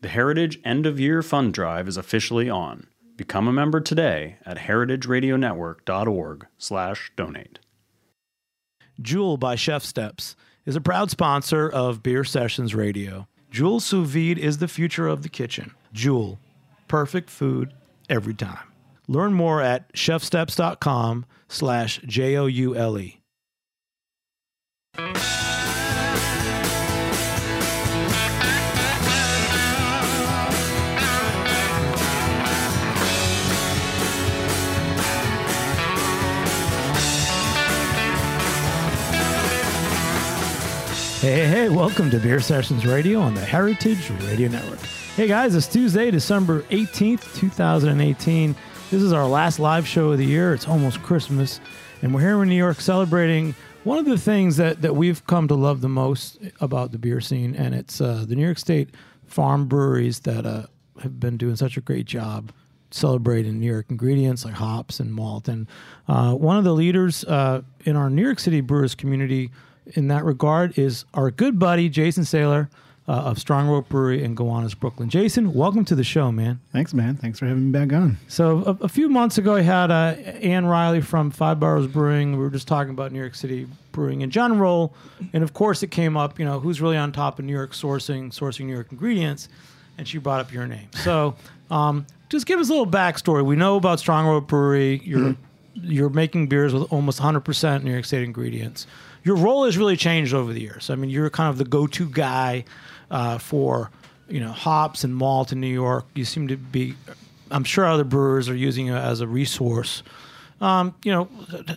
The Heritage End of Year Fund Drive is officially on. Become a member today at heritageradionetwork.org/donate. Joule by Chef Steps is a proud sponsor of Beer Sessions Radio. Joule Sous Vide is the future of the kitchen. Joule, perfect food every time. Learn more at chefsteps.com slash J-O-U-L-E. Hey, hey, hey, welcome to Beer Sessions Radio on the Heritage Radio Network. Hey guys, it's Tuesday, December 18th, 2018. This is our last live show of the year. It's almost Christmas, and we're here in New York celebrating one of the things that, that we've come to love the most about the beer scene, and it's uh, the New York State farm breweries that uh, have been doing such a great job celebrating New York ingredients like hops and malt. And uh, one of the leaders uh, in our New York City brewers community in that regard is our good buddy Jason Sahler uh, of Strong Rope Brewery in Gowanus, Brooklyn. Jason, welcome to the show, man. Thanks, man. Thanks for having me back on. So a, a few months ago, I had uh, Ann Riley from Five Boroughs Brewing. We were just talking about New York City brewing in general, and of course, it came up. You know, who's really on top of New York sourcing, sourcing New York ingredients, and she brought up your name. So, um, just give us a little backstory. We know about Strong Rope Brewery. You're you're making beers with almost 100% New York State ingredients. Your role has really changed over the years. I mean, you're kind of the go-to guy uh, for you know hops and malt in New York. You seem to be. I'm sure other brewers are using you as a resource. Um, you know,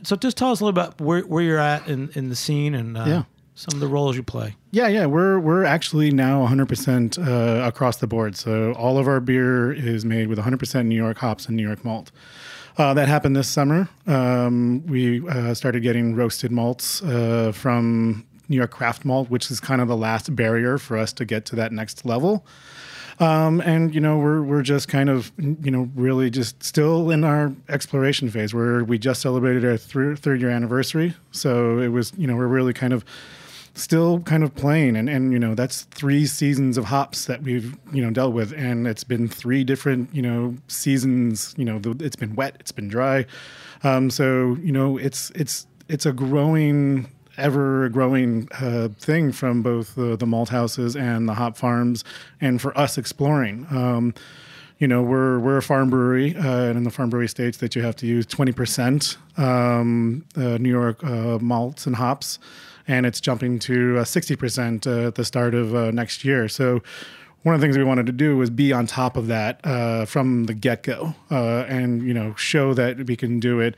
so just tell us a little about where, where you're at in, in the scene and uh, Yeah. some of the roles you play. Yeah, yeah, we're we're actually now 100% uh, across the board. So all of our beer is made with 100% New York hops and New York malt. Uh, that happened this summer. Um, we uh, started getting roasted malts uh, from New York Craft Malt, which is kind of the last barrier for us to get to that next level. Um, and you know we're we're just kind of you know really just still in our exploration phase where we just celebrated our thir- third year anniversary so it was you know we're really kind of still kind of playing. And and you know that's three seasons of hops that we've you know dealt with. And it's been three different you know seasons. You know it's been wet it's been dry. Um, so you know it's it's it's a growing ever growing uh, thing from both the, the malt houses and the hop farms and for us exploring. Um, you know we're we're a farm brewery uh, and in the farm brewery states that you have to use 20% um, uh, new york uh, malts and hops and it's jumping to uh, 60% uh, at the start of uh, next year. So one of the things we wanted to do was be on top of that uh, from the get-go uh, and you know show that we can do it.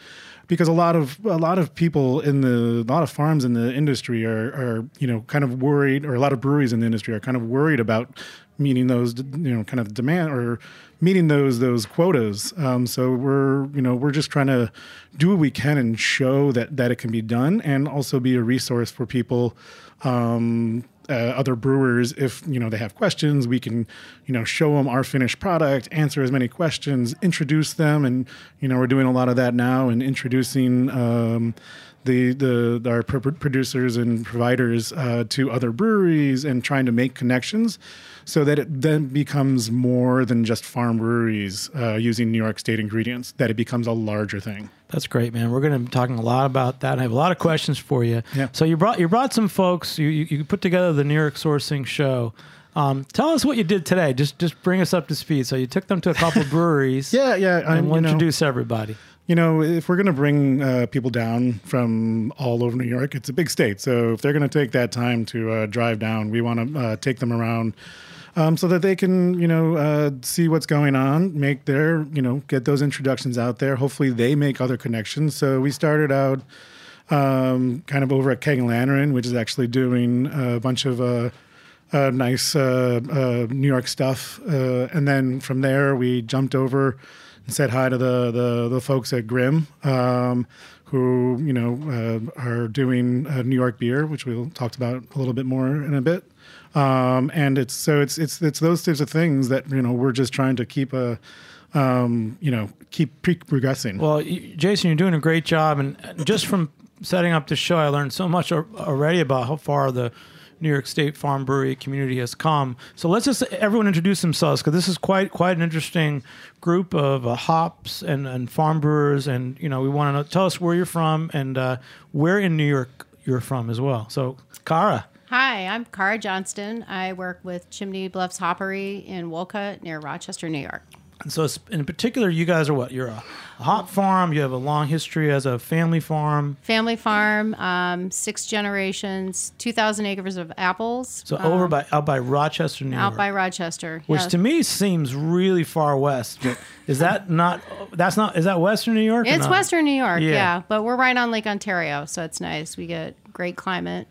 Because a lot of a lot of people in the a lot of farms in the industry are are you know kind of worried or a lot of breweries in the industry are kind of worried about meeting those you know kind of demand or meeting those those quotas. Um, so we're you know we're just trying to do what we can and show that that it can be done and also be a resource for people um, uh, other brewers. If you know they have questions we can you know show them our finished product answer as many questions introduce them. And you know we're doing a lot of that now and introducing um, the the our producers and providers uh, to other breweries and trying to make connections so that it then becomes more than just farm breweries uh, using New York State ingredients that it becomes a larger thing That's great, man. We're going to be talking a lot about that. I have a lot of questions for you. Yeah. So you brought you brought some folks. You you, you put together the New York sourcing show. Um, tell us what you did today. Just just bring us up to speed. So you took them to a couple breweries. yeah yeah And I'm, we'll you know- introduce everybody. You know, if we're going to bring uh, people down from all over New York, it's a big state. So if they're going to take that time to uh, drive down, we want to uh, take them around um, so that they can, you know, uh, see what's going on, make their, you know, get those introductions out there. Hopefully, they make other connections. So we started out um, kind of over at Keg Lantern, which is actually doing a bunch of uh, uh, nice uh, uh, New York stuff. Uh, and then from there, we jumped over and said hi to the the, the folks at Grimm, um, who you know uh, are doing uh, New York beer, which we'll talk about a little bit more in a bit. Um, and it's so it's it's it's those types of things that you know we're just trying to keep a um, you know keep progressing. Well, Jason, you're doing a great job, and just from setting up the show, I learned so much already about how far the New York State Farm Brewery community has come. So let's just everyone introduce themselves because this is quite quite an interesting group of uh, hops and, and farm brewers, and you know we want to tell us where you're from and uh, where in New York you're from as well. So Kara. Hi, I'm Kara Johnston. I work with Chimney Bluffs Hoppery in Wolcott near Rochester, New York. And so, in particular, you guys are what? You're a, a hop farm. You have a long history as a family farm. Family farm, um, six generations, 2,000 acres of apples. So over by out by Rochester, New out York, by Rochester. which yeah. to me seems really far west. But is that not? That's not. Is that Western New York? or It's? Western New York, Yeah. yeah. But we're right on Lake Ontario, so it's nice. We get great climate.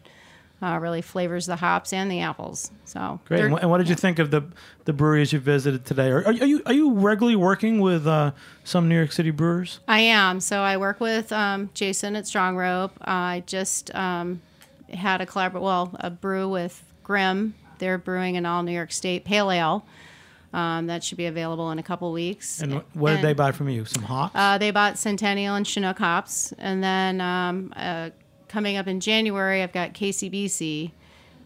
Uh, really flavors the hops and the apples. So Great. And what, and what did you think of the the breweries you visited today? Are, are you are you regularly working with uh, some New York City brewers? I am. So I work with um, Jason at Strong Rope. I just um, had a collabor well, a brew with Grimm. They're brewing an all New York State Pale Ale. Um, that should be available in a couple weeks. And what did And, they buy from you? Some hops. Uh, they bought Centennial and Chinook hops, and then um, uh, coming up in January, I've got KCBC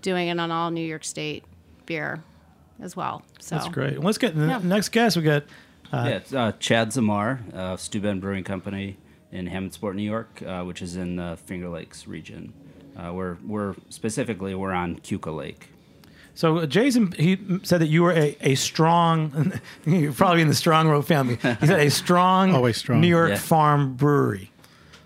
doing it on all New York State beer as well. So That's great. Let's get the Yeah. next guest. We got yeah, uh, Chad Zamar, uh, Steuben Brewing Company in Hammondsport, New York, uh, which is in the Finger Lakes region. Uh, we're we're specifically we're on Keuka Lake. So uh, Jason, he said that you were a, a strong, you're probably in the Strong Rope family. He said a strong, Always strong. New York Yeah. farm brewery.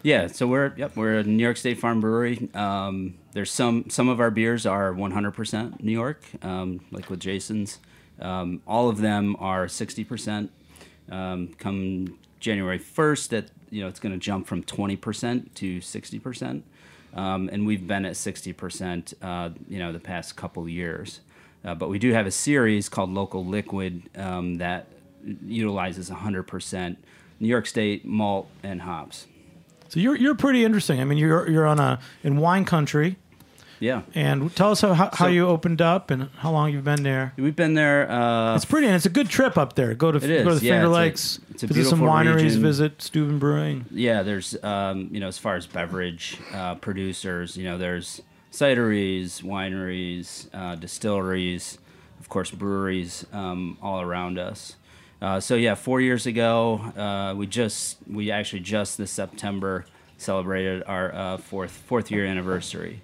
Yeah, so we're yep we're a New York State Farm Brewery. Um, there's some some of our beers are 100% New York, um, like with Jason's. Um, all of them are 60%. Um, come January 1st, that you know it's going to jump from 20% to 60%, um, and we've been at 60%. Uh, you know the past couple years, uh, but we do have a series called Local Liquid um, that utilizes 100% New York State malt and hops. So you're you're pretty interesting. I mean, you're you're on a in wine country, Yeah. and tell us how, how, So- you opened up and how long you've been there. We've been there. Uh, It's pretty, and it's a good trip up there. Go to go to the yeah, Finger it's a- Lakes, it's a visit some wineries, region. visit Steuben Brewing. yeah, there's um, you know as far as beverage uh, producers, you know there's cideries, wineries, uh, distilleries, of course breweries um, all around us. Uh, so yeah, four years ago, uh, we just we actually just this September celebrated our uh, fourth fourth year anniversary.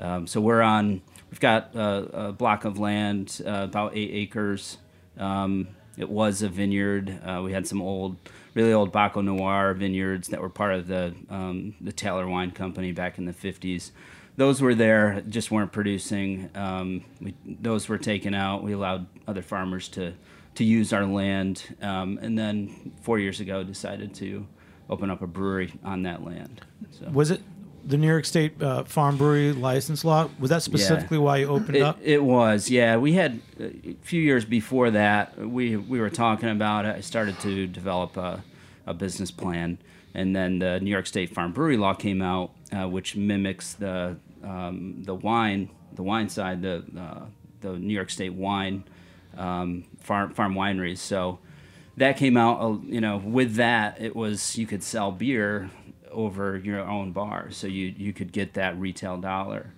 Um, so we're on. We've got uh, a block of land, uh, about eight acres. Um, it was a vineyard. We had some old, really old Baco Noir vineyards that were part of the um, the Taylor Wine Company back in the '50s. Those were there, just weren't producing. Um, we, those were taken out. We allowed other farmers to to use our land, um, and then four years ago decided to open up a brewery on that land. So. Was it the New York State uh, Farm Brewery license law? Was that specifically why you opened It, up? it was, yeah. We had a few years before that. We we were talking about it. I started to develop a, a business plan, and then the New York State Farm Brewery Law came out, uh, which mimics the um, the wine the wine side, the uh, the New York State wine um, farm farm wineries. So that came out. uh, You know, with that, it was you could sell beer over your own bar, so you you could get that retail dollar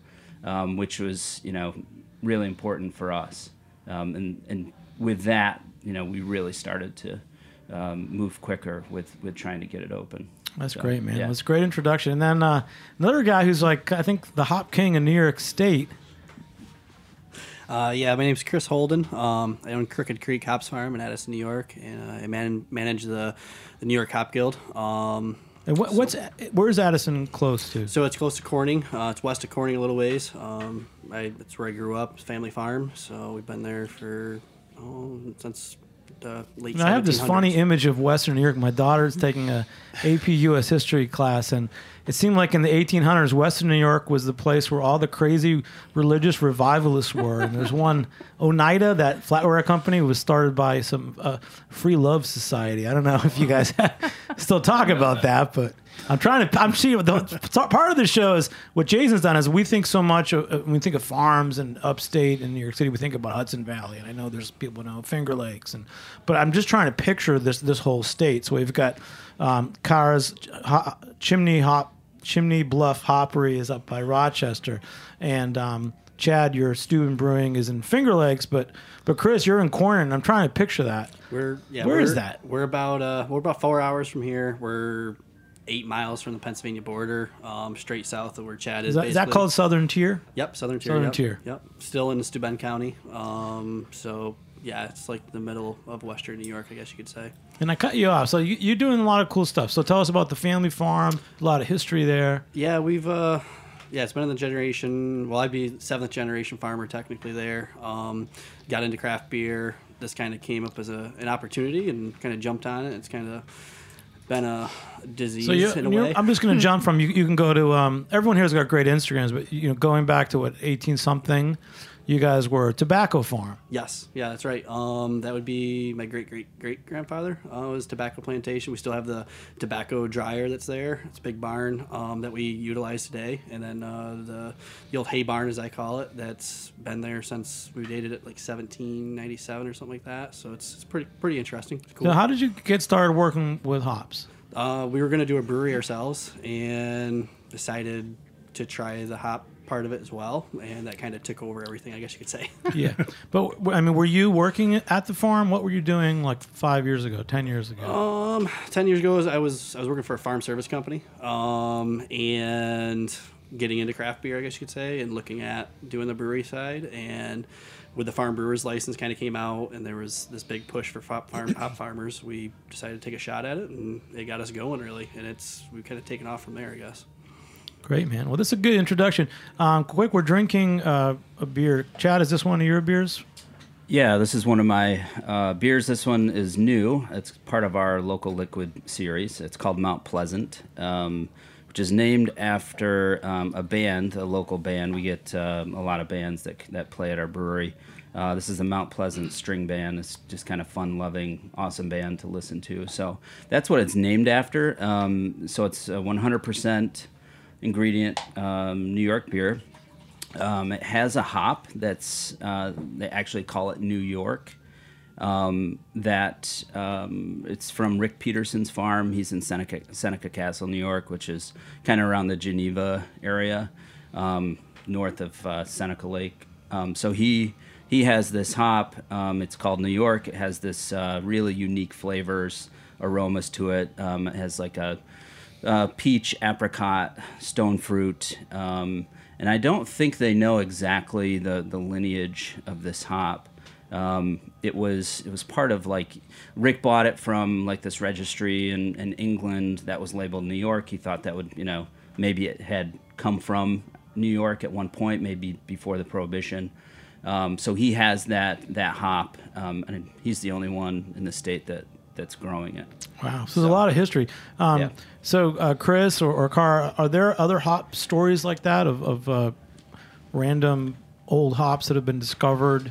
um, which was you know really important for us. Um, and and with that, you know, we really started to um, move quicker with with trying to get it open. That's So, great, man. yeah. That's a great introduction. And then uh, another guy who's like, I think the Hop King of New York State. Uh, yeah, my name's Chris Holden. Um, I own Crooked Creek Hops Farm in Addison, New York, and uh, I man- manage the, the New York Hop Guild. Um, And what, what's where's Addison close to? so it's close to Corning. Uh, it's west of Corning a little ways. Um, I, that's where I grew up, family farm. So we've been there for oh, since the late. I have this funny image of Western New York. My daughter's taking a AP U.S. history class, and it seemed like in the 1800s, Western New York was the place where all the crazy religious revivalists were. And there's one Oneida, that flatware company, was started by some uh, free love society. I don't know if you guys still talk about that, but I'm trying to. I'm seeing part of the show is what Jason's done is we think so much. Of, uh, we think of farms and upstate and New York City, we think about Hudson Valley, and I know there's people know Finger Lakes, and but I'm just trying to picture this this whole state. So we've got um, Cars, ho- Chimney Hop, Chimney Bluff Hoppery is up by Rochester, and um, Chad, your Steuben Brewing is in Finger Lakes, but but Chris, you're in Corning. I'm trying to picture that. We're yeah. Where we're, is that? We're about uh we're about four hours from here. We're eight miles from the Pennsylvania border, um, straight south of where Chad is. Is that, is that basically. called Southern Tier? Yep, Southern Tier. Southern yep, Tier. Yep, still in Steuben County. Um, so yeah, it's like the middle of Western New York, I guess you could say. And I cut you off. So you, you're doing a lot of cool stuff. So tell us about the family farm. A lot of history there. Yeah, we've uh, yeah, it's been in the generation. Well, I'd be seventh generation farmer technically there. Um, got into craft beer. This kind of came up as a an opportunity and kind of jumped on it. It's kind of been a disease So in a way. I'm just going to jump from you. You can go to um, everyone here's got great Instagrams, but you know, going back to what 18 something, you guys were a tobacco farm. Yes, yeah, that's right. Um, that would be my great great great grandfather. Uh, was tobacco plantation. We still have the tobacco dryer that's there. It's a big barn um, that we utilize today, and then uh, the the old hay barn, as I call it, that's been there since we dated it like 1797 or something like that. So it's, it's pretty pretty interesting. It's cool. So how did you get started working with hops? Uh, we were going to do a brewery ourselves and decided to try the hop part of it as well, and that kind of took over everything, I guess you could say. Yeah, but I mean, were you working at the farm? What were you doing like five years ago, ten years ago? Um, ten years ago, I was I was working for a farm service company, um, and getting into craft beer, I guess you could say, and looking at doing the brewery side. And with the farm brewers license kind of came out, and there was this big push for farm, hop farmers. We decided to take a shot at it, and it got us going really. And it's we've kind of taken off from there, I guess. Great, man. Well, this is a good introduction. Um, quick, we're drinking uh, a beer. Chad, is this one of your beers? Yeah, this is one of my uh, beers. This one is new. It's part of our local liquid series. It's called Mount Pleasant, um, which is named after um, a band, a local band. We get um, a lot of bands that that play at our brewery. Uh, this is the Mount Pleasant String Band. It's just kind of fun-loving, awesome band to listen to. So that's what it's named after. Um, so it's a 100% ingredient um, New York beer. Um, it has a hop that's uh, they actually call it New York. Um, that um, it's from Rick Peterson's farm. He's in Seneca, Seneca Castle, New York, which is kind of around the Geneva area, um, north of uh, Seneca Lake. Um, so he he has this hop. It's called New York. It has this uh, really unique flavors, aromas to it. It has like a uh, peach, apricot, stone fruit, um, and I don't think they know exactly the, the lineage of this hop. Um, it was it was part of like Rick bought it from like this registry in, in England that was labeled New York. He thought that would you know maybe it had come from New York at one point, maybe before the Prohibition. Um, so he has that that hop, um, and he's the only one in the state that that's growing it. Wow, so there's a lot of history. Um, Yeah. So, uh, Chris or, or Car, are there other hop stories like that of, of uh, random old hops that have been discovered,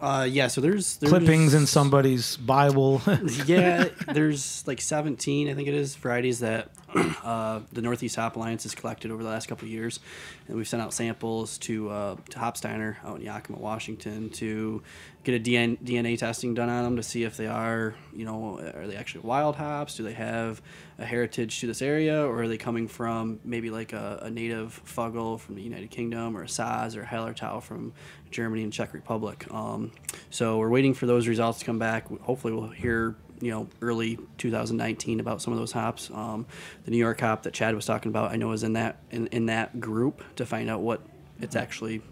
Uh, yeah, so there's, there's clippings in somebody's Bible? yeah, there's like 17, I think it is, varieties that uh, the Northeast Hop Alliance has collected over the last couple of years, and we've sent out samples to uh, to Hopsteiner out in Yakima, Washington, to get a DN- DNA testing done on them to see if they are, you know, are they actually wild hops? Do they have a heritage to this area, or are they coming from maybe like a, a native Fuggle from the United Kingdom, or a Saaz or a Hallertau from Germany and Czech Republic? Um, so we're waiting for those results to come back. Hopefully, we'll hear you know early 2019 about some of those hops. Um, the New York hop that Chad was talking about, I know is in that in, in that group to find out what it's actually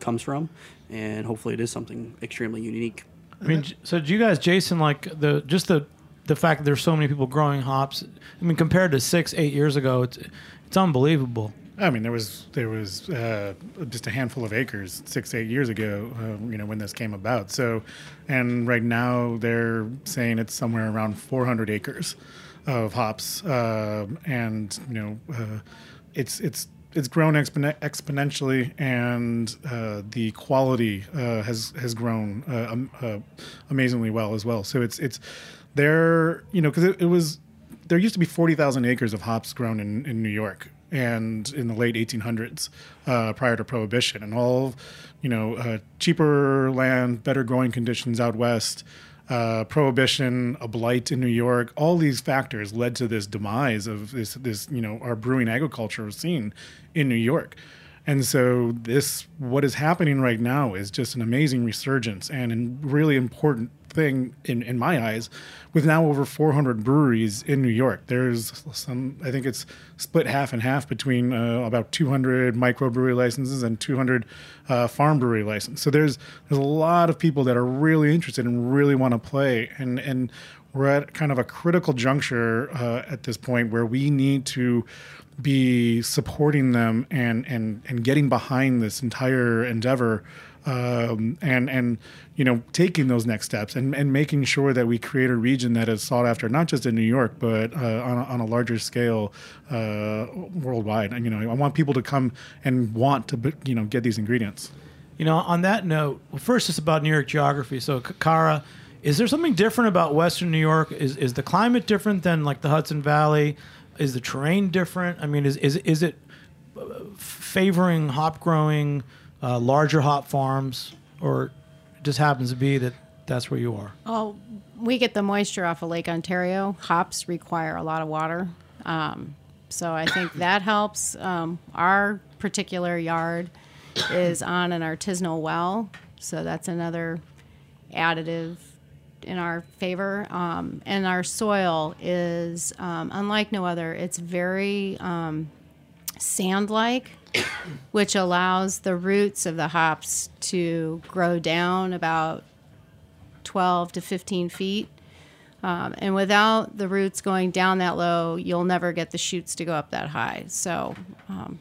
comes from, and hopefully it is something extremely unique. I mean, so do you guys, Jason, like the just the the fact that there's so many people growing hops? I mean, compared to six, eight years ago, it's it's unbelievable. I mean, there was there was uh, just a handful of acres six eight years ago, uh, you know, when this came about. So, and right now they're saying it's somewhere around 400 acres of hops, uh, and you know, uh, it's it's it's grown expone- exponentially, and uh, the quality uh, has has grown um, amazingly well as well. So it's it's there, you know, because it, it was there used to be 40,000 acres of hops grown in, in New York and in the late 1800s uh, prior to prohibition. And all you know uh, cheaper land better growing conditions out west uh, prohibition a blight in new york all these factors led to this demise of this this you know our brewing agriculture scene in new york. And so this, what is happening right now, is just an amazing resurgence and a really important thing in, in my eyes. With now over 400 breweries in New York, there's some. I think it's split half and half between uh, about 200 microbrewery licenses and 200 uh, farm brewery licenses. So there's there's a lot of people that are really interested and really want to play. And and we're at kind of a critical juncture uh, at this point where we need to be supporting them and and and getting behind this entire endeavor um, and and you know taking those next steps and, and making sure that we create a region that is sought after not just in New York but uh, on, a, on a larger scale uh, worldwide. And you know I want people to come and want to you know get these ingredients. You know on that note well, first it's about New York geography. So Kara is there something different about Western New York? Is is the climate different than like the Hudson Valley? Is the terrain different? I mean, is is is it favoring hop growing, uh, larger hop farms, or it just happens to be that that's where you are? Oh, we get the moisture off of Lake Ontario. Hops require a lot of water, um, so I think that helps. Um, our particular yard is on an artisanal well, so that's another additive in our favor. Um, and our soil is um, unlike no other. It's very um, sand-like, which allows the roots of the hops to grow down about 12 to 15 feet. Um, and without the roots going down that low, you'll never get the shoots to go up that high. So um,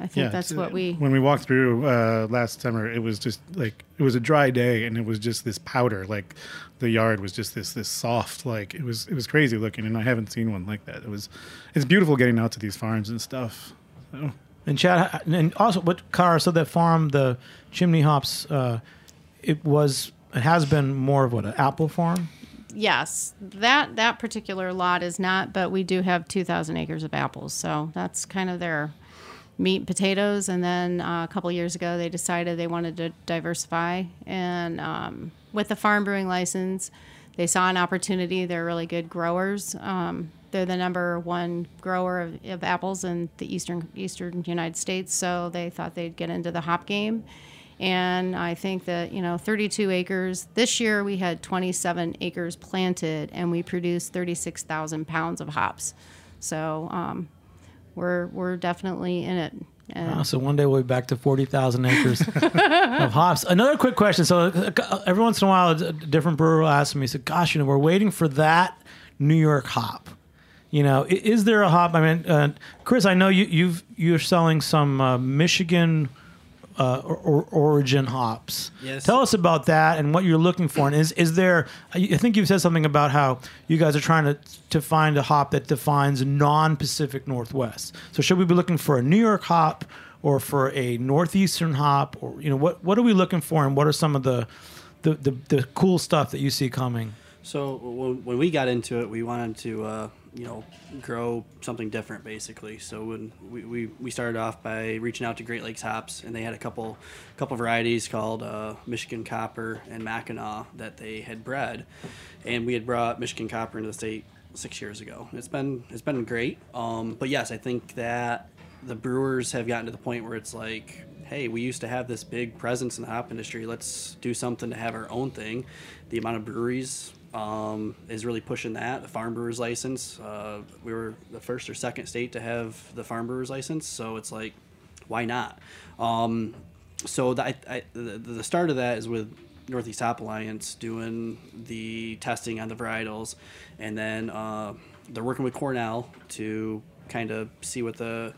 I think yeah, that's what we. When we walked through uh, last summer, it was just like it was a dry day, and it was just this powder. Like the yard was just this this soft, like it was it was crazy looking, and I haven't seen one like that. It was it's beautiful getting out to these farms and stuff. So. And Chad, and also what Kara said that farm, the chimney hops, uh, it was it has been more of what an apple farm. Yes, that that particular lot is not, but we do have two thousand acres of apples, so that's kind of their meat and potatoes. And then uh, a couple years ago, they decided they wanted to diversify. And um, with the farm brewing license, they saw an opportunity. They're really good growers. Um, they're the number one grower of, of, apples in the eastern eastern United States. So they thought they'd get into the hop game. And I think that you know, 32 acres. This year we had 27 acres planted, and we produced 36,000 pounds of hops. So um, we're we're definitely in it. Wow, so one day we'll be back to forty thousand acres of hops. Another quick question. So uh, every once in a while, a different brewer will ask me, "said Gosh, you know, we're waiting for that New York hop. You know, is there a hop? I mean, uh, Chris, I know you, you've you're selling some uh, Michigan uh, or, origin hops. Yes. Tell us about that and what you're looking for. And is is there? I think you've said something about how you guys are trying to to find a hop that defines non-Pacific Northwest. So should we be looking for a New York hop or for a northeastern hop, or you know what what are we looking for, and what are some of the the, the, the cool stuff that you see coming? So when, when we got into it, we wanted to uh, you know grow something different basically. So when we, we, we started off by reaching out to great lakes hops and they had a couple couple varieties called uh, michigan copper and mackinac that they had bred. And we had brought michigan copper into the state six years ago. It's been it's been great. Um, but yes i think that the brewers have gotten to the point where it's like hey we used to have this big presence in the hop industry. Let's do something to have our own thing. The amount of breweries um, is really pushing that. The farm brewer's license. Uh, we were the first or second state to have the farm brewer's license, so it's like, why not? Um, so the, I, the, the start of that is with Northeast Hop Alliance doing the testing on the varietals, and then uh, they're working with Cornell to kind of see what the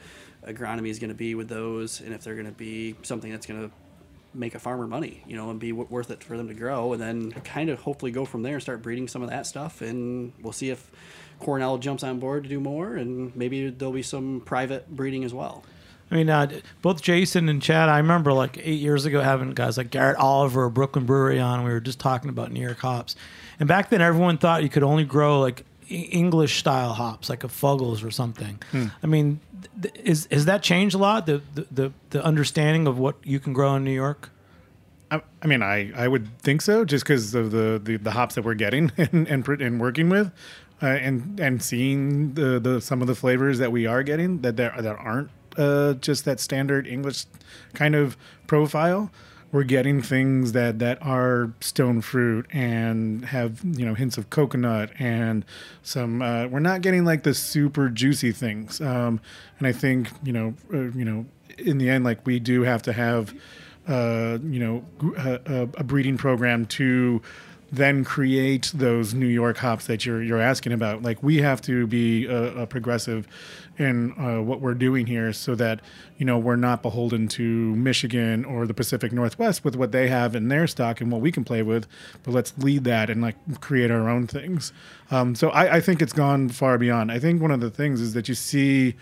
agronomy is going to be with those, and if they're going to be something that's going to make a farmer money, you know, and be worth it for them to grow, and then kind of hopefully go from there and start breeding some of that stuff, and we'll see if Cornell jumps on board to do more, and maybe there'll be some private breeding as well. I mean, uh, both Jason and Chad, I remember like eight years ago having guys like Garrett Oliver, Brooklyn Brewery on. We were just talking about New York hops, and back then everyone thought you could only grow like English style hops, like a Fuggles or something. Hmm. I mean, th- is has that changed a lot? The, the, the the understanding of what you can grow in New York. I, I mean, I, I would think so, just because of the, the, the hops that we're getting and and, and working with, uh, and and seeing the, the some of the flavors that we are getting that that, that aren't uh, just that standard English kind of profile. We're getting things that that are stone fruit and have you know hints of coconut and some. Uh, we're not getting like the super juicy things. Um, and I think you know uh, you know in the end like we do have to have uh, you know a, a a breeding program to then create those New York hops that you're you're asking about. Like we have to be a, a progressive in uh, what we're doing here, so that you know we're not beholden to Michigan or the Pacific Northwest with what they have in their stock and what we can play with. But let's lead that and like create our own things. Um, so I, I think it's gone far beyond. I think one of the things is that you see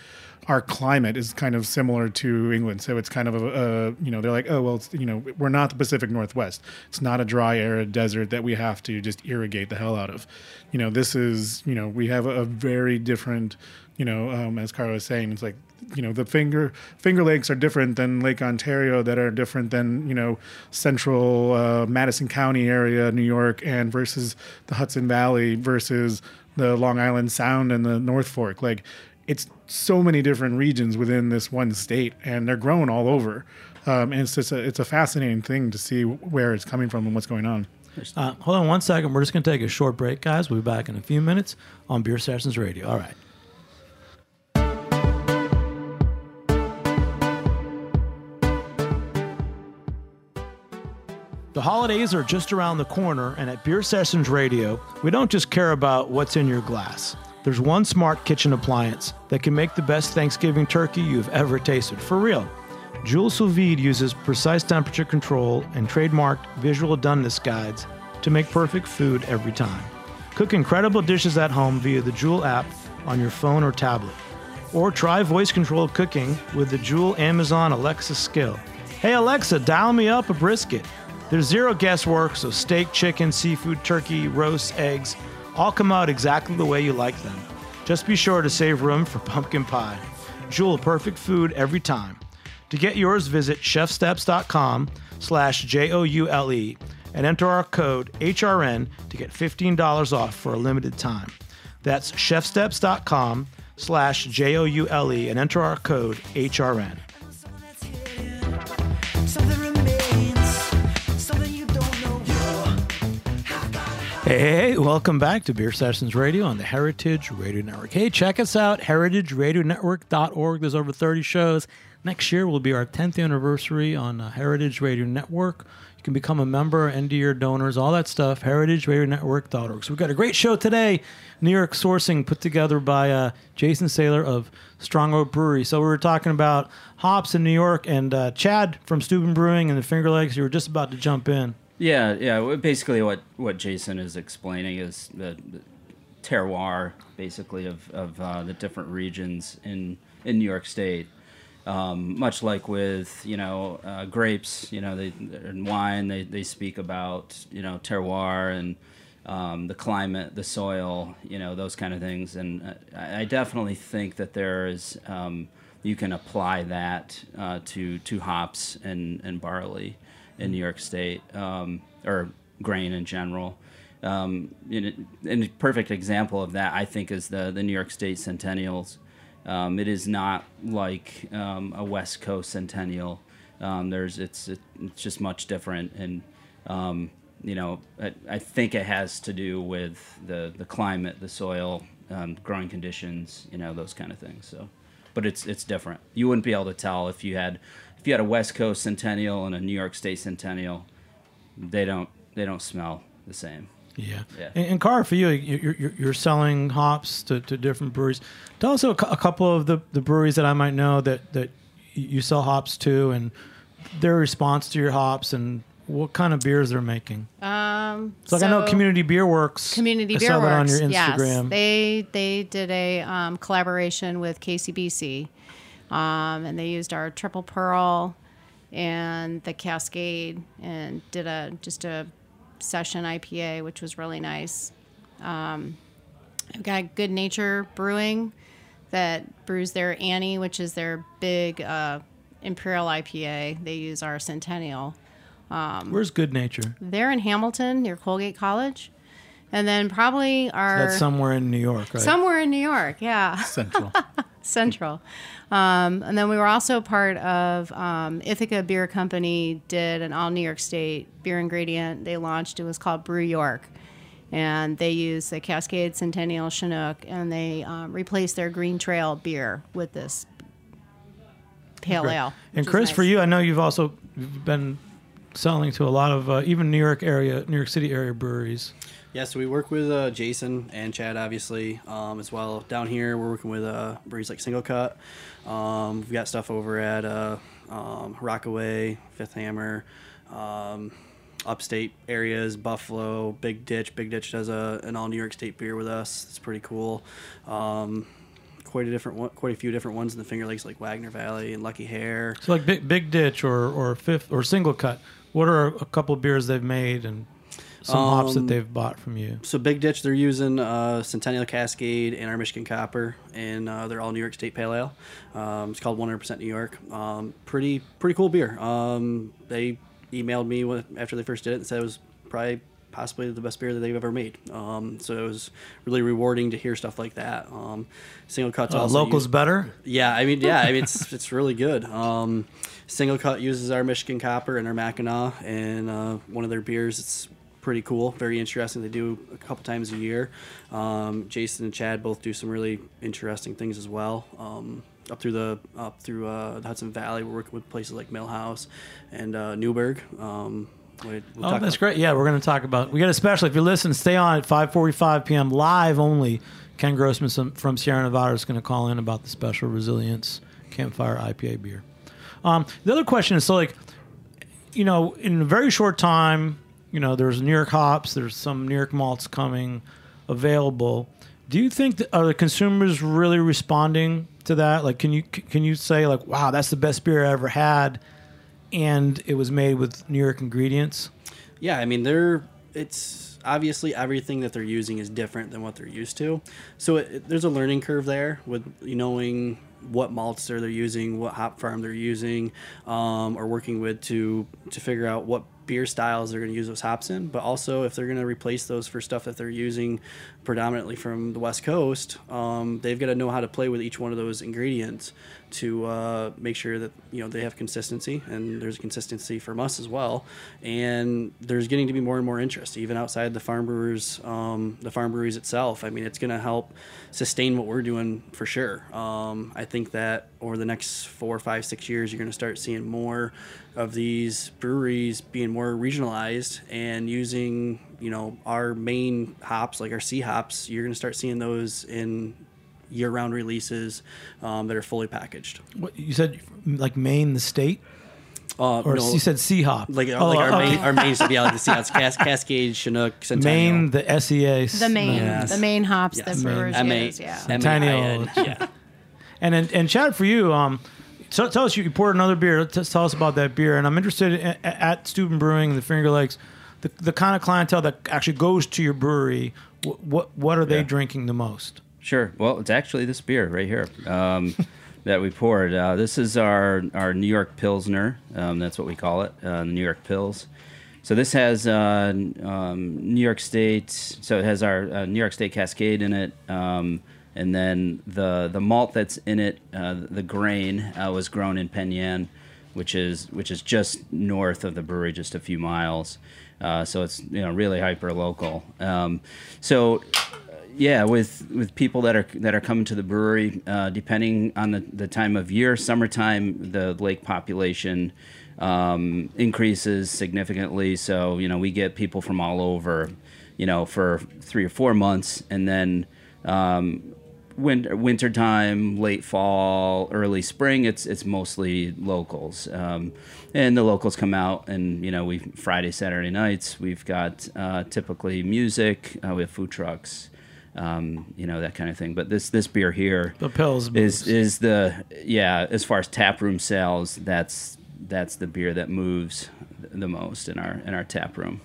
our climate is kind of similar to England. So it's kind of a, a you know, they're like, oh, well, you know, we're not the Pacific Northwest. It's not a dry, arid desert that we have to just irrigate the hell out of. You know, this is, you know, we have a, very different, you know, um, as Carla was saying, it's like, you know, the finger Finger Lakes are different than Lake Ontario, that are different than you know central uh, Madison County area, New York, and versus the Hudson Valley versus the Long Island Sound and the North Fork. Like it's so many different regions within this one state, and they're grown all over. Um, and it's just a, it's a fascinating thing to see where it's coming from and what's going on. Uh, hold on one second. We're just going to take a short break, guys. We'll be back in a few minutes on Beer Sessions Radio. All right. The holidays are just around the corner, and at Beer Sessions Radio, we don't just care about what's in your glass. There's one smart kitchen appliance that can make the best Thanksgiving turkey you've ever tasted. For real. Joule Sous Vide uses precise temperature control and trademarked visual doneness guides to make perfect food every time. Cook incredible dishes at home via the Joule app on your phone or tablet. Or try voice controlled cooking with the Joule Amazon Alexa skill. Hey Alexa, dial me up a brisket. There's zero guesswork, so steak, chicken, seafood, turkey, roast, eggs all come out exactly the way you like them. Just be sure to save room for pumpkin pie. Joule, perfect food every time. To get yours, visit chefsteps.com slash J-O-U-L-E and enter our code HRN to get $15 off for a limited time. That's chefsteps.com slash J-O-U-L-E and enter our code HRN. Hey, welcome back to Beer Sessions Radio on the Heritage Radio Network. Hey, check us out, heritageradionetwork.org. There's over 30 shows. Next year will be our 10th anniversary on uh, Heritage Radio Network. You can become a member, end of year donors, all that stuff, heritageradionetwork.org. So we've got a great show today, New York sourcing put together by uh, Jason Sahler of Strong Rope Brewery. So we were talking about hops in New York, and uh, Chad from Steuben Brewing and the Finger Lakes, you were just about to jump in. Yeah, yeah. Basically, what what Jason is explaining is the, the terroir, basically of of uh, the different regions in in New York State. Um, much like with you know uh, grapes, you know, they and wine, they they speak about you know terroir and um, the climate, the soil, you know, those kind of things. And uh, I I definitely think that there is um, you can apply that uh, to to hops and and barley in New York State um, or grain in general. Um, and, a perfect example of that, I think, is the the New York State Centennials. Um, it is not like um, a West Coast Centennial. Um, there's it's it, it's just much different, and um, you know I, I think it has to do with the the climate, the soil, growing conditions, you know those kind of things. So, but it's it's different. You wouldn't be able to tell if you had if you had a West Coast Centennial and a New York State Centennial. They don't they don't smell the same. Yeah. Yeah. And, and Carr, for you, you're, you're, you're selling hops to, to different breweries. Tell us a, a couple of the, the breweries that I might know that, that you sell hops to and their response to your hops and what kind of beers they're making. Um, So, like I know Community Beer Works. Community I Beer saw that on Works. your Yes, Instagram. they they did a um, collaboration with KCBC, um, and they used our Triple Pearl and the Cascade, and did a just a session IPA, which was really nice. Um, I've got Good Nature Brewing that brews their Annie, which is their big uh, Imperial IPA. They use our Centennial. Where's Good Nature? They're in Hamilton near Colgate College. And then probably our That's somewhere in New York, right? somewhere in New York. Yeah. Central. Central. Um, and then we were also part of um, Ithaca Beer Company did an all New York State beer ingredient they launched. It was called Brew York. And they used the Cascade Centennial Chinook and they um, replaced their Green Trail beer with this pale ale. and Chris, for you, I know you've also been selling to a lot of uh, even New York area, New York City area breweries. Yeah, so we work with uh, Jason and Chad, obviously, um, as well. Down here, we're working with uh, breweries like Single Cut. Um, we've got stuff over at uh, um, Rockaway, Fifth Hammer, um, upstate areas, Buffalo, Big Ditch. Big Ditch does a, an all New York State beer with us. It's pretty cool. Um, quite a different one, quite a few different ones in the Finger Lakes, like Wagner Valley and Lucky Hare. So like Big, Big Ditch or or Fifth or Single Cut. What are a couple of beers they've made and some hops that Um, they've bought from you? So Big Ditch, they're using uh, Centennial Cascade and our Michigan Copper, and uh, they're all New York State Pale Ale. Um, it's called 100% New York. Um, pretty pretty cool beer. Um, they emailed me with, after they first did it and said it was probably possibly the best beer that they've ever made. Um, so it was really rewarding to hear stuff like that. Um, single cuts Uh, also locals better. yeah, I mean, yeah, I mean, it's it's really good. Um, Single Cut uses our Michigan Copper and our Mackinac, and uh, one of their beers. It's pretty cool, very interesting. They do a couple times a year. Um, Jason and Chad both do some really interesting things as well. Um, up through the up through uh, the Hudson Valley, we're working with places like Millhouse and uh, Newburgh. Um, we- we'll Oh, talk that's about- great. Yeah, we're going to talk about. We got a special. If you listen, stay on at 5:45 p.m. live only. Ken Grossman from Sierra Nevada is going to call in about the special Resilience Campfire IPA beer. Um, the other question is so like, you know, in a very short time, you know, there's New York hops, there's some New York malts coming available. Do you think that are the consumers really responding to that? Like, can you can you say like, wow, that's the best beer I ever had, and it was made with New York ingredients? Yeah, I mean they're it's obviously everything that they're using is different than what they're used to. So it, it- there's a learning curve there with knowing what malts they're, they're using, what hop farm they're using, um, or working with to to figure out what beer styles they're going to use those hops in. But also if they're going to replace those for stuff that they're using predominantly from the West Coast, um, they've got to know how to play with each one of those ingredients to uh, make sure that you know they have consistency and there's consistency from us as well. And there's getting to be more and more interest even outside the farm brewers um, the farm breweries itself. I mean it's going to help sustain what we're doing for sure. Um, i think that over the next four five six years you're going to start seeing more of these breweries being more regionalized and using you know our main hops like our c hops you're going to start seeing those in year-round releases um, that are fully packaged. What you said, like Maine, the state, Uh, or no, you said Sea Hop, like, Oh, like our okay. main, our main, yeah, like the Seahawks, Cas- Cascade, Chinook, Centennial. Maine, the SEA, the main Yes. the main hops Yes. that brewers M-A- use. Yeah. M-A-I-N, yeah. And and, and Chad, for you, um, so tell us you, you poured another beer. Tell us about that beer, and I'm interested in, at Steuben Brewing, the Finger Lakes, the, the kind of clientele that actually goes to your brewery. What what, what are they Yeah. drinking the most? Sure. Well, it's actually this beer right here um, that we poured. Uh, this is our, our New York Pilsner. Um, that's what we call it, uh, New York Pils. So this has uh, um, New York State. So it has our uh, New York State Cascade in it, um, and then the the malt that's in it, uh, the grain uh, was grown in Penn Yan, which is which is just north of the brewery, just a few miles. Uh, so it's you know really hyper local. Um, so yeah, with with people that are that are coming to the brewery, uh, depending on the, the time of year, summertime, the lake population um, increases significantly. So you know we get people from all over, you know, for three or four months, and then um, winter time, late fall, early spring, it's it's mostly locals. Um, and the locals come out, and you know we Friday, Saturday nights we've got uh, typically music. Uh, we have food trucks. Um, you know that kind of thing, but this this beer here The Pils is moves. is the yeah as far as tap room sales that's that's the beer that moves the most in our in our tap room.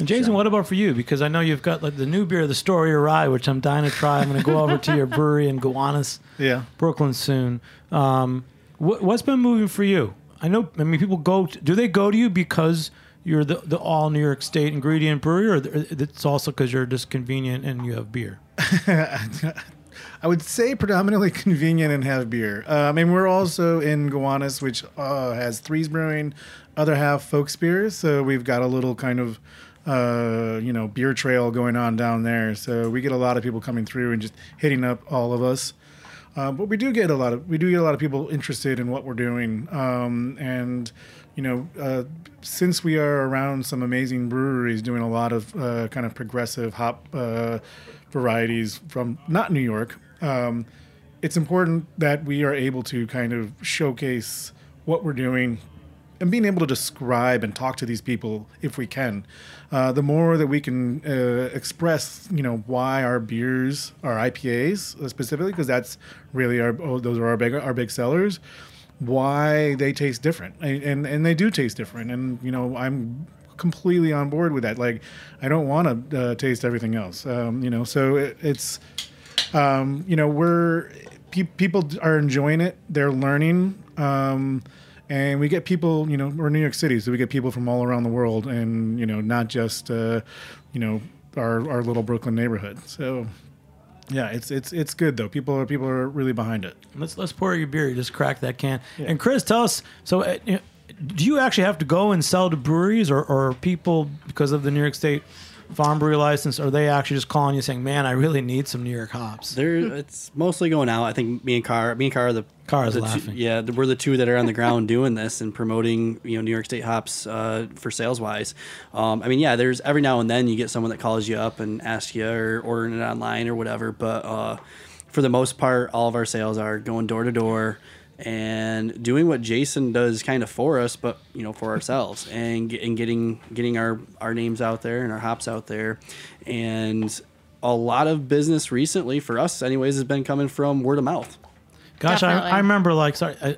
And Jason, what about for you? Because I know you've got like the new beer, the Story of Rye, which I'm dying to try. I'm going to go over to your brewery in Gowanus, Yeah. Brooklyn soon. Um, what, what's been moving for you? I know. I mean, people go. To, do they go to you because you're the, the all New York State ingredient brewery, or it's also because you're just convenient and you have beer? I would say predominantly convenient and have beer. Um, and we're also in Gowanus, which uh, has Threes Brewing, other half Folks Beers. So we've got a little kind of, uh, you know, beer trail going on down there. So we get a lot of people coming through and just hitting up all of us. Uh, but we do get a lot of we do get a lot of people interested in what we're doing, um, and you know, uh, since we are around some amazing breweries doing a lot of uh, kind of progressive hop uh, varieties from not New York, um, it's important that we are able to kind of showcase what we're doing and being able to describe and talk to these people if we can. Uh, the more that we can uh, express, you know, why our beers our IPAs specifically, because that's really our oh, those are our big our big sellers. Why they taste different, and and, and they do taste different, and you know, I'm completely on board with that. Like, I don't want to uh, taste everything else, um, you know. So it, it's um, you know we're pe- people are enjoying it they're learning um, and we get people you know we're new york city so we get people from all around the world and you know not just uh, you know our, our little brooklyn neighborhood so yeah it's it's it's good though people are people are really behind it Let's let's pour your beer. You just crack that can. And Chris, tell us. So, uh, do you actually have to go and sell to breweries, or, or people because of the New York State farm brewery license? Are they actually just calling you saying, "Man, I really need some New York hops"? There, it's mostly going out. I think me and Car, me and Car are the Carr is the two- yeah, the- we're the two that are on the ground doing this and promoting, you know, New York State hops uh, for sales wise. Um, I mean, yeah, there's every now and then you get someone that calls you up and asks you or ordering it online or whatever. But uh, for the most part, all of our sales are going door to door and doing what Jason does kind of for us, but you know, for ourselves and and getting getting our our names out there and our hops out there, and a lot of business recently for us, anyways, has been coming from word of mouth. Gosh, I, I remember like sorry, I,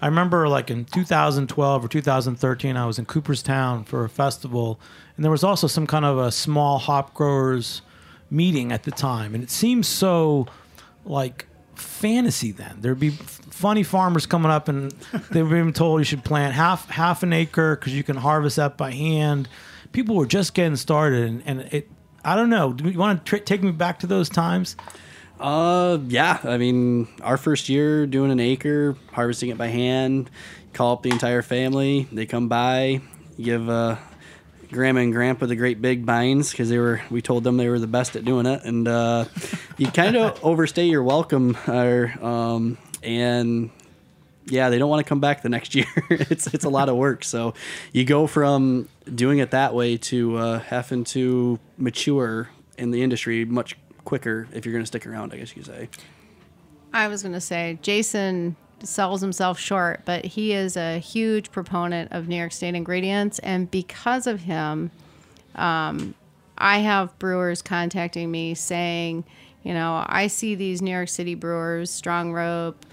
I remember like in 2012 or 2013, I was in Cooperstown for a festival, and there was also some kind of a small hop growers meeting at the time, and it seemed so like fantasy then. There'd be funny farmers coming up, and they were even told you should plant half half an acre because you can harvest that by hand. People were just getting started, and, and it. I don't know. Do you want to take me back to those times? Uh, yeah. I mean, our first year doing an acre, harvesting it by hand, call up the entire family. They come by, give uh, grandma and grandpa the great big binds because they were. We told them they were the best at doing it, and uh, you kind of overstay your welcome, or um, and yeah, they don't want to come back the next year. it's it's a lot of work. So you go from doing it that way to uh, having to mature in the industry much quicker if you're going to stick around. I guess you could say. I was going to say Jason sells himself short, but he is a huge proponent of New York State ingredients, and because of him, um, I have brewers contacting me saying, you know, I see these New York City brewers, Strong Rope,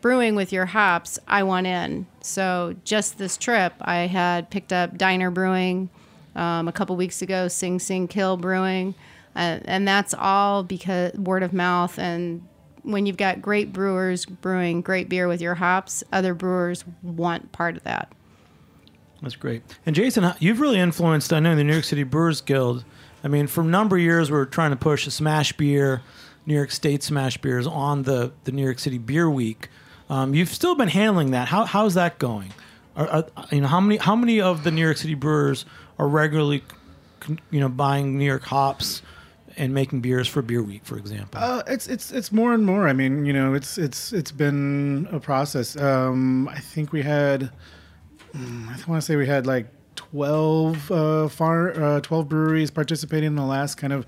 brewing with your hops. I want in. So just this trip, I had picked up Diner Brewing um, a couple weeks ago, Sing Sing Kill Brewing, uh, and that's all because word of mouth. And when you've got great brewers brewing great beer with your hops, other brewers want part of that. That's great. And Jason, you've really influenced, I know, the New York City Brewers Guild. I mean, for a number of years, we are trying to push a smash beer, New York State smash beers on the, the New York City Beer Week. Um, you've still been handling that. How, how's that going? Are, are, you know, how many how many of the New York City brewers are regularly, you know, buying New York hops and making beers for Beer Week, for example? Uh, it's it's it's more and more. I mean, you know, it's it's it's been a process. Um, I think we had, mm, I want to say we had like twelve uh, far uh, twelve breweries participating in the last kind of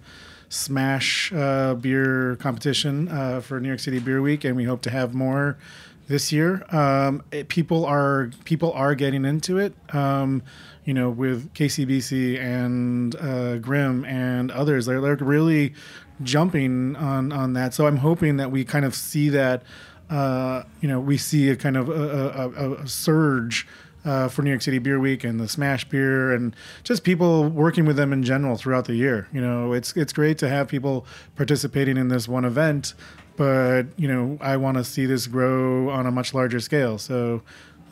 smash uh, beer competition uh, for New York City Beer Week, and we hope to have more this year. Um, it- people are people are getting into it. Um, you know, with KCBC and uh, Grimm and others, they're, they're really jumping on on that. So I'm hoping that we kind of see that. Uh, you know, we see a kind of a, a, a surge. Uh, for New York City Beer Week and the Smash Beer and just people working with them in general throughout the year. You know, it's it's great to have people participating in this one event, but you know, I want to see this grow on a much larger scale. So,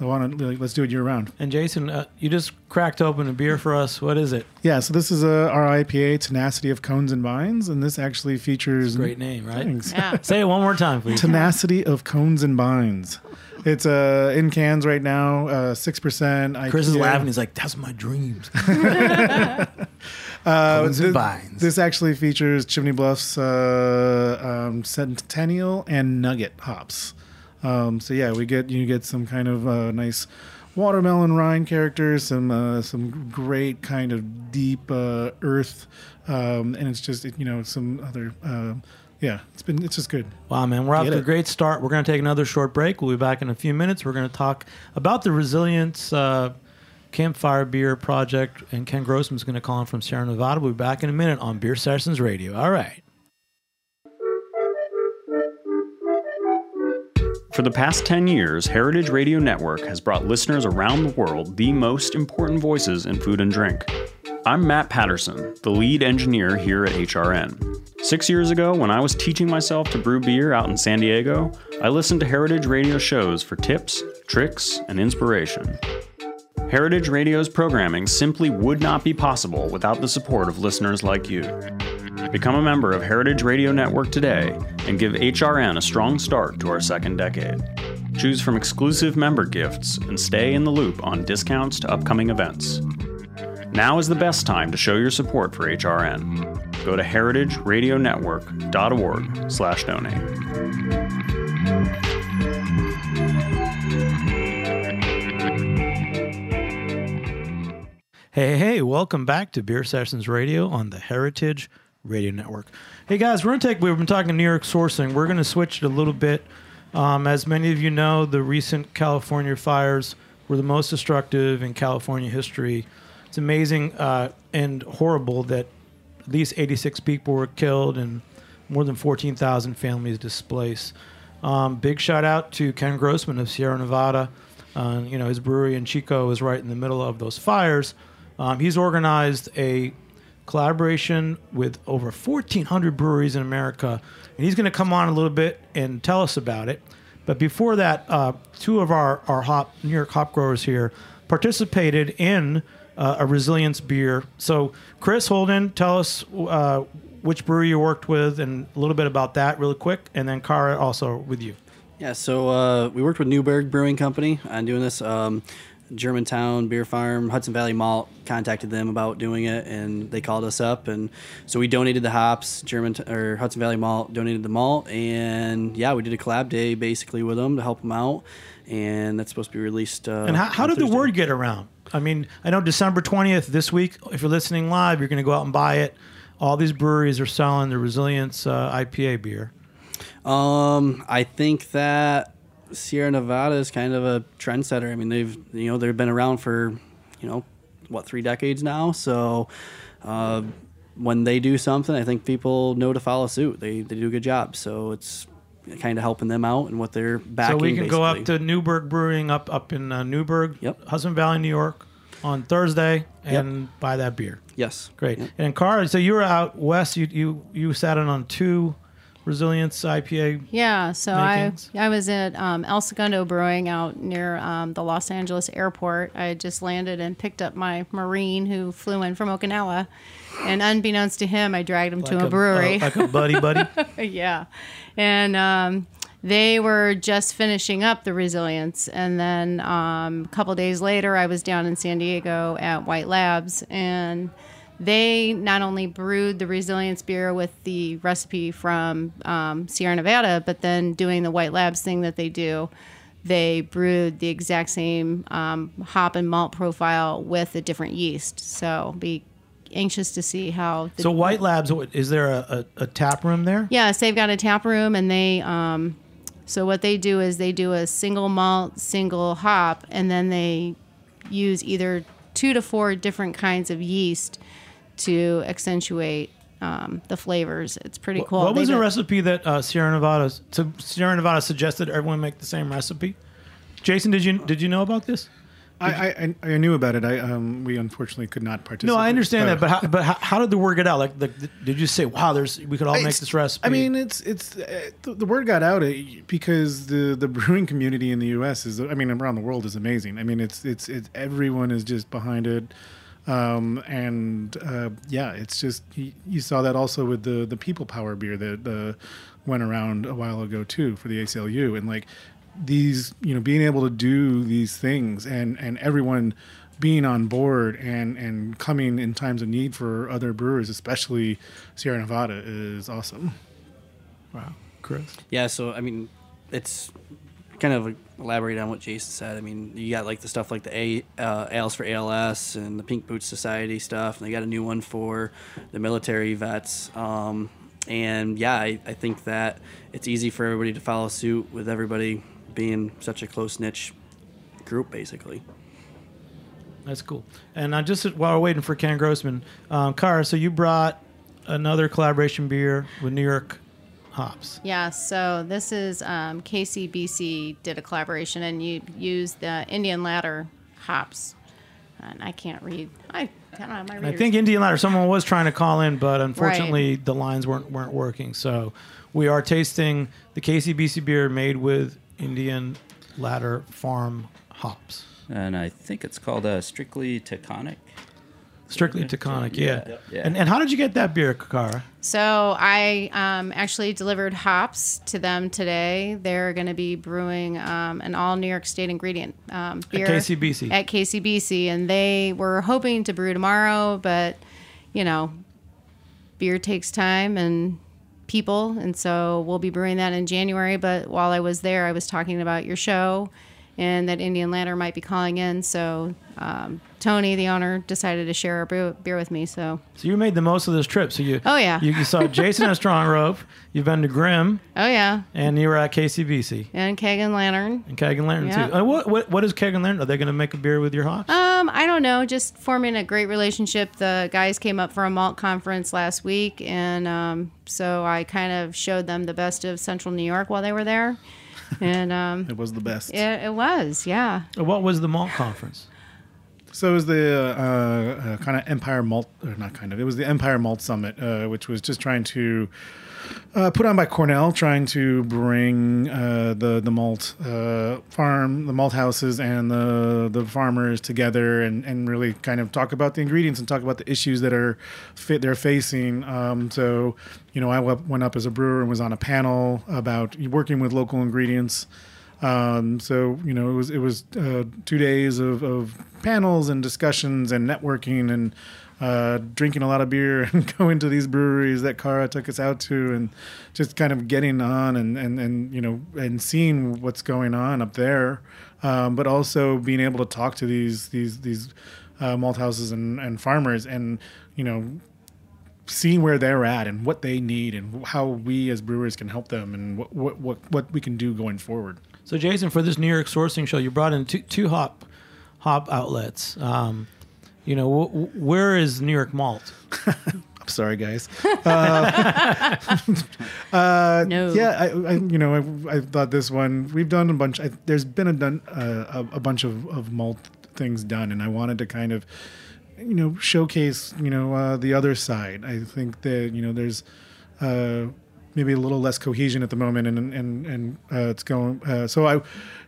I want to like, let's do it year round. And Jason, uh, you just cracked open a beer for us. What is it? Yeah, so this is a our IPA, Tenacity of Cones and Vines, and this actually features Great name, right? Thanks. Yeah. Say it one more time, please. Tenacity of Cones and Vines. It's uh, in cans right now, uh, six percent. Chris is laughing. He's like, "That's my dreams." Uh, this, this actually features Chimney Bluffs, uh, um, Centennial, and Nugget hops. Um, so yeah, we get you get some kind of uh, nice watermelon rind characters, some uh, some great kind of deep uh, earth, um, and it's just you know some other. Yeah, it's been it's just good. Wow, man, we're off to a great start. We're going to take another short break. We'll be back in a few minutes. We're going to talk about the Resilience uh, Campfire Beer Project, and Ken Grossman's going to call in from Sierra Nevada. We'll be back in a minute on Beer Sessions Radio. All right. For the past 10 years, Heritage Radio Network has brought listeners around the world the most important voices in food and drink. I'm Matt Patterson, the lead engineer here at HRN. Six years ago, when I was teaching myself to brew beer out in San Diego, I listened to Heritage Radio shows for tips, tricks, and inspiration. Heritage Radio's programming simply would not be possible without the support of listeners like you. Become a member of Heritage Radio Network today and give HRN a strong start to our second decade. Choose from exclusive member gifts and stay in the loop on discounts to upcoming events. Now is the best time to show your support for HRN. Go to heritageradionetwork.org/donate. Hey, hey, hey, welcome back to Beer Sessions Radio on the Heritage Radio Network. Hey, guys, we're to take, we've been talking New York sourcing. We're going to switch it a little bit. Um, as many of you know, the recent California fires were the most destructive in California history. It's amazing uh, and horrible that at least 86 people were killed and more than 14,000 families displaced. Um, big shout out to Ken Grossman of Sierra Nevada. Uh, you know, his brewery in Chico is right in the middle of those fires. Um, he's organized a collaboration with over 1,400 breweries in America, and he's going to come on a little bit and tell us about it. But before that, uh, two of our, our hop New York hop growers here participated in uh, a resilience beer. So, Chris Holden, tell us uh, which brewery you worked with and a little bit about that, really quick, and then Kara also with you. Yeah, so uh, we worked with Newburgh Brewing Company on doing this. Um, Germantown Beer Farm, Hudson Valley Malt contacted them about doing it, and they called us up, and so we donated the hops. German or Hudson Valley Malt donated the malt, and yeah, we did a collab day basically with them to help them out, and that's supposed to be released. Uh, And how, how did the word get around? I mean, I know December 20th this week, if you're listening live, you're going to go out and buy it. All these breweries are selling the Resilience uh, IPA beer. Um, I think that Sierra Nevada is kind of a trendsetter. I mean, they've you know they've been around for you know what three decades now. So uh, when they do something, I think people know to follow suit. They they do a good job. So it's kind of helping them out and what they're backing. so we can go up to Newburgh Brewing up up in uh, Newburgh, Yep. Hudson Valley, New York, on Thursday and buy that beer. yes, Great. Yep. And Cara, so you were out west. You you you sat in on two Resilience IPA. Yeah, so Makings? I I was at um, El Segundo Brewing out near um, the Los Angeles airport. I had just landed and picked up my Marine who flew in from Okinawa, and unbeknownst to him, I dragged him to a, brewery. uh, like a buddy buddy. yeah, and um, they were just finishing up the Resilience, and then um, a couple days later, I was down in San Diego at White Labs, and they not only brewed the Resilience beer with the recipe from um, Sierra Nevada, but then doing the White Labs thing that they do. They brewed the exact same um, hop and malt profile with a different yeast. So be anxious to see how. So White Labs, is there a, a, a tap room there? Yes, they've got a tap room, and they um, so what they do is they do a single malt, single hop, and then they use either two to four different kinds of yeast to accentuate um, the flavors. It's pretty cool. What was They the recipe that uh, Sierra Nevada so Sierra Nevada suggested everyone make the same recipe? Jason, did you did you know about this? I, I I knew about it. I um we unfortunately could not participate. No, I understand Uh, that, but how, but how, how did the word get out? Like, the, did you say, "Wow, there's we could all make this recipe"? I mean, it's it's uh, the, the word got out uh, because the the brewing community in the U.S. is, I mean, around the world is amazing. I mean, it's it's it's everyone is just behind it, um, and uh, yeah, it's just you, you saw that also with the the people power beer that uh, went around a while ago too for the ACLU, and like these, you know, being able to do these things and and everyone being on board and and coming in times of need for other brewers, especially Sierra Nevada, is awesome. wow, Chris. Yeah, so I mean, it's kind of elaborate on what Jason said. I mean, you got like the stuff like the A uh, ales for ALS and the Pink Boots Society stuff, and they got a new one for the military vets. Um, and yeah, I, I think that it's easy for everybody to follow suit with everybody being such a close niche group, basically. That's cool. And uh, just while we're waiting for Ken Grossman, um, Kara, so you brought another collaboration beer with New York hops. Yeah, so this is um, KCBC did a collaboration and you used the Indian Ladder hops. And I can't read. I, I don't have my And I think Indian Ladder, someone was trying to call in, but unfortunately the lines weren't weren't working. So we are tasting the KCBC beer made with Indian Ladder Farm hops. And I think it's called uh, Strictly Taconic. Strictly Taconic, yeah. Yeah. Yeah. And, and how did you get that beer, Kara? So I um, actually delivered hops to them today. They're going to be brewing um, an all New York State ingredient um, beer KCBC. At KCBC, and they were hoping to brew tomorrow, but you know, beer takes time and people, and so we'll be brewing that in January. But while I was there, I was talking about your show and that Indian Ladder might be calling in. So um, Tony, the owner, decided to share a brew, beer with me. So So you made the most of this trip. So you Oh, yeah. you, you saw Jason at Strong Rope. You've been to Grimm, oh yeah, and you were at KCBC and Keg and Lantern. and Keg and Lantern Yeah. too. Uh, what, what what is Keg and Lantern? Are they going to make a beer with your hops? Um, I don't know. Just forming a great relationship. The guys came up for a malt conference last week, and um, so I kind of showed them the best of Central New York while they were there, and um, It was the best. it, it was, yeah. what was the malt conference? So it was the uh, uh, kind of Empire Malt, or not kind of, it was the Empire Malt Summit, uh, which was just trying to uh, put on by Cornell, trying to bring uh, the the malt uh, farm, the malt houses, and the the farmers together, and, and really kind of talk about the ingredients and talk about the issues that are fit they're facing. Um, so, you know, I went up as a brewer and was on a panel about working with local ingredients. Um, so you know, it was it was uh, two days of, of panels and discussions and networking and uh, drinking a lot of beer and going to these breweries that Kara took us out to and just kind of getting on and, and, and you know and seeing what's going on up there, um, but also being able to talk to these these these uh, malt houses and, and farmers and you know seeing where they're at and what they need and how we as brewers can help them and what what what, what we can do going forward. So Jason, for this New York sourcing show, you brought in two, two hop hop outlets. Um, you know, wh- wh- where is New York malt? I'm sorry, guys. Uh, uh, No. Yeah, I, I, you know, I, I thought this one. We've done a bunch. I, there's been a done uh, a, a bunch of, of malt things done, and I wanted to kind of, you know, showcase you know uh, the other side. I think that you know there's. Maybe a little less cohesion at the moment, and and and uh, it's going. Uh, so I,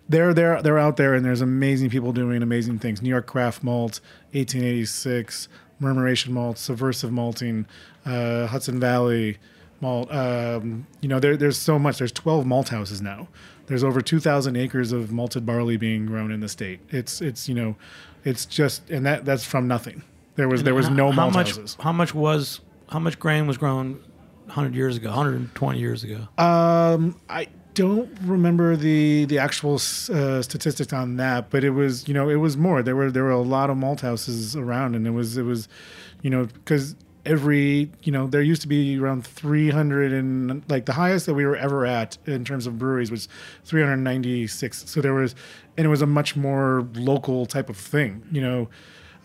they're they're they're out there, and there's amazing people doing amazing things. New York Craft Malt, 1886, Murmuration Malt, Subversive Malting, uh, Hudson Valley Malt. Um, you know, there, there's so much. There's 12 malt houses now. There's over 2,000 acres of malted barley being grown in the state. It's it's you know, it's just and that that's from nothing. There was there was How- no how malt much, houses. How much was how much grain was grown 100 years ago, 120 years ago? Um, I don't remember the the actual uh, statistics on that, but it was you know it was more. There were there were a lot of malt houses around, and it was it was, you know, because every you know there used to be around 300 and like the highest that we were ever at in terms of breweries was 396. So there was, and it was a much more local type of thing, you know.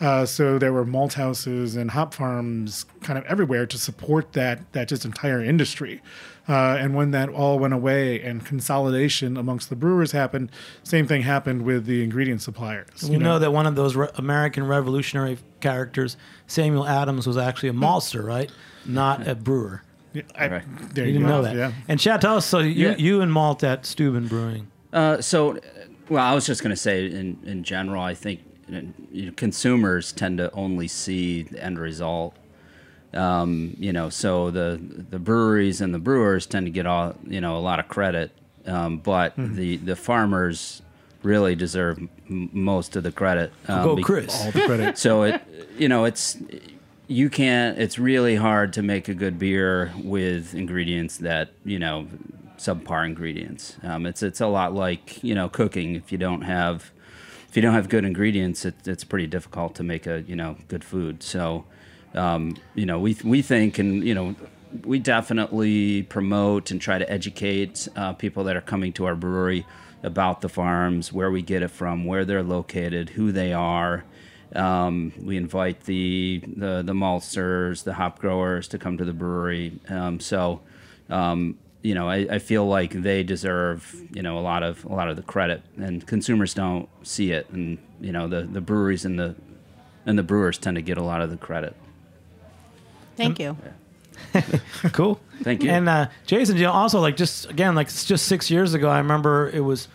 Uh, so there were malt houses and hop farms kind of everywhere to support that that just entire industry. Uh, and when that all went away and consolidation amongst the brewers happened, same thing happened with the ingredient suppliers. We know that one of those re- American Revolutionary characters, Samuel Adams, was actually a maltster, right? Not a brewer. Yeah, I, Right. there You you, didn't go. know that. Yeah. And Chad, tell us, so you, Yeah. you and malt at Steuben Brewing. Uh, so, uh, well, I was just going to say, in, in general, I think you know, consumers tend to only see the end result. Um, you know, so the the breweries and the brewers tend to get all you know a lot of credit, um, but the the farmers really deserve m- most of the credit. Um, Go, bec- Chris. All the credit. so it you know it's you can't it's really hard to make a good beer with ingredients that you know subpar ingredients um, it's it's a lot like you know cooking if you don't have if you don't have good ingredients it, it's pretty difficult to make a you know good food so um, you know we we think and you know we definitely promote and try to educate uh, people that are coming to our brewery about the farms where we get it from where they're located who they are um, we invite the, the the maltsters, the hop growers to come to the brewery. Um, so, um, you know, I, I feel like they deserve you know a lot of a lot of the credit, and consumers don't see it, and you know the, the breweries and the and the brewers tend to get a lot of the credit. Thank you. Cool. Thank you. And uh, Jason, you know, also like just again, like it's just six years ago, I remember it was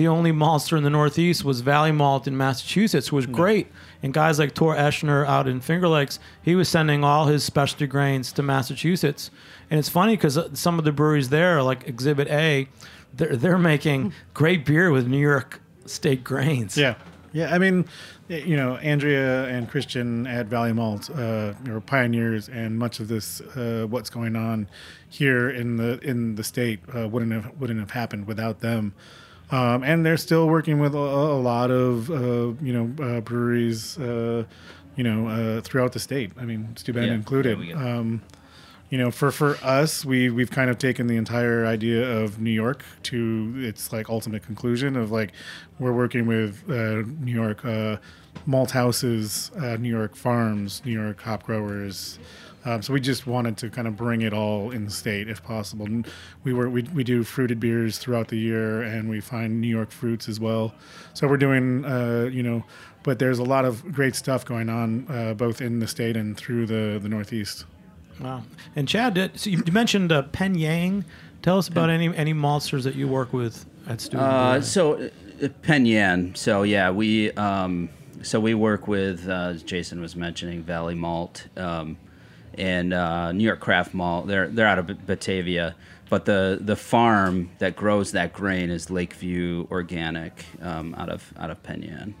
the only maltster in the Northeast was Valley Malt in Massachusetts, who was great. And guys like Thor Oechsner out in Finger Lakes, he was sending all his specialty grains to Massachusetts. And it's funny because some of the breweries there, like Exhibit A, they're they're making great beer with New York State grains. Yeah, yeah. I mean, you know, Andrea and Christian at Valley Malt uh, are pioneers, and much of this, uh, what's going on here in the in the state, uh, wouldn't have wouldn't have happened without them. Um, and they're still working with a, a lot of uh, you know uh, breweries, uh, you know, uh, throughout the state. I mean, Steuben Yeah, included. yeah, um, you know, for for us, we we've kind of taken the entire idea of New York to its like ultimate conclusion of like we're working with uh, New York uh, malt houses, uh, New York farms, New York hop growers. Um, so we just wanted to kind of bring it all in state if possible. And we were we, we do fruited beers throughout the year, and we find New York fruits as well. So we're doing uh, you know, but there's a lot of great stuff going on uh, both in the state and through the the Northeast. Wow. And Chad, did, so you you mentioned uh, Penn Yan. Tell us about any any maltsters that you work with at Steuben. Uh, so uh, Penn Yan. So yeah, we um, so we work with uh, as Jason was mentioning Valley Malt um, and uh, New York Craft Malt. They're they're out of Batavia, but the the farm that grows that grain is Lakeview Organic um, out of out of Penn Yan.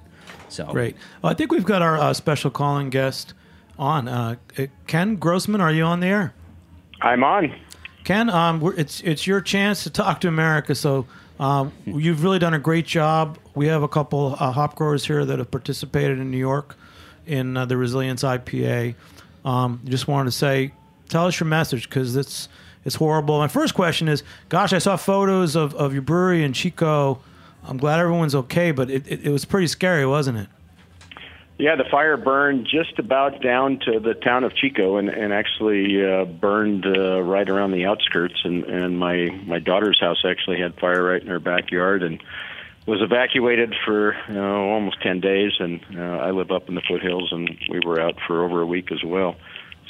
So Great. Well, I think we've got our uh, special calling guest on. Uh, uh, Ken Grossman, are you on the air? I'm on. Ken, um, we're, it's it's your chance to talk to America. So um, you've really done a great job. We have a couple uh, hop growers here that have participated in New York in uh, the Resilience IPA. Um, just wanted to say, tell us your message because it's it's horrible. My first question is, gosh, I saw photos of, of your brewery in Chico. I'm glad everyone's okay, but it, it, it was pretty scary, wasn't it? Yeah, the fire burned just about down to the town of Chico, and, and actually uh, burned uh, right around the outskirts. And, and my my daughter's house actually had fire right in her backyard, and was evacuated for you know, almost ten days. And uh, I live up in the foothills, and we were out for over a week as well.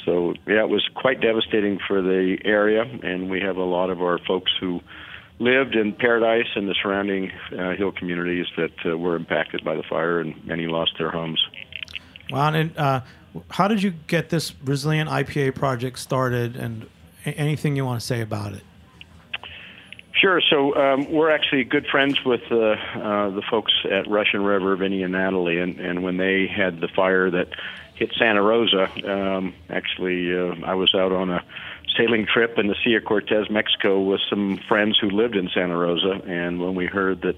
So yeah, it was quite devastating for the area, and we have a lot of our folks who lived in Paradise and the surrounding uh, hill communities that uh, were impacted by the fire, and many lost their homes. Wow. And uh, how did you get this Resilient IPA project started and anything you want to say about it? Sure. So um, we're actually good friends with uh, uh, the folks at Russian River, Vinny and Natalie, and, and when they had the fire that hit Santa Rosa, um, actually uh, I was out on a sailing trip in the Sea of Cortez, Mexico, with some friends who lived in Santa Rosa, and when we heard that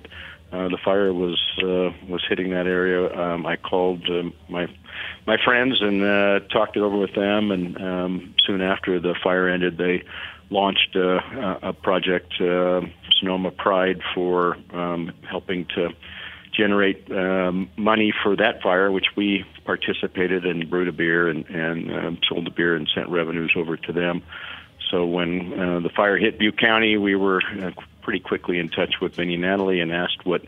uh, the fire was uh, was hitting that area, um, I called uh, my my friends and uh, talked it over with them, and um, soon after the fire ended, they launched uh, a a project, uh, Sonoma Pride, for um, helping to generate um, money for that fire, which we participated in, brewed a beer and, and um, sold the beer and sent revenues over to them. So when uh, the fire hit Butte County, we were uh, pretty quickly in touch with Vinnie Natalie and asked what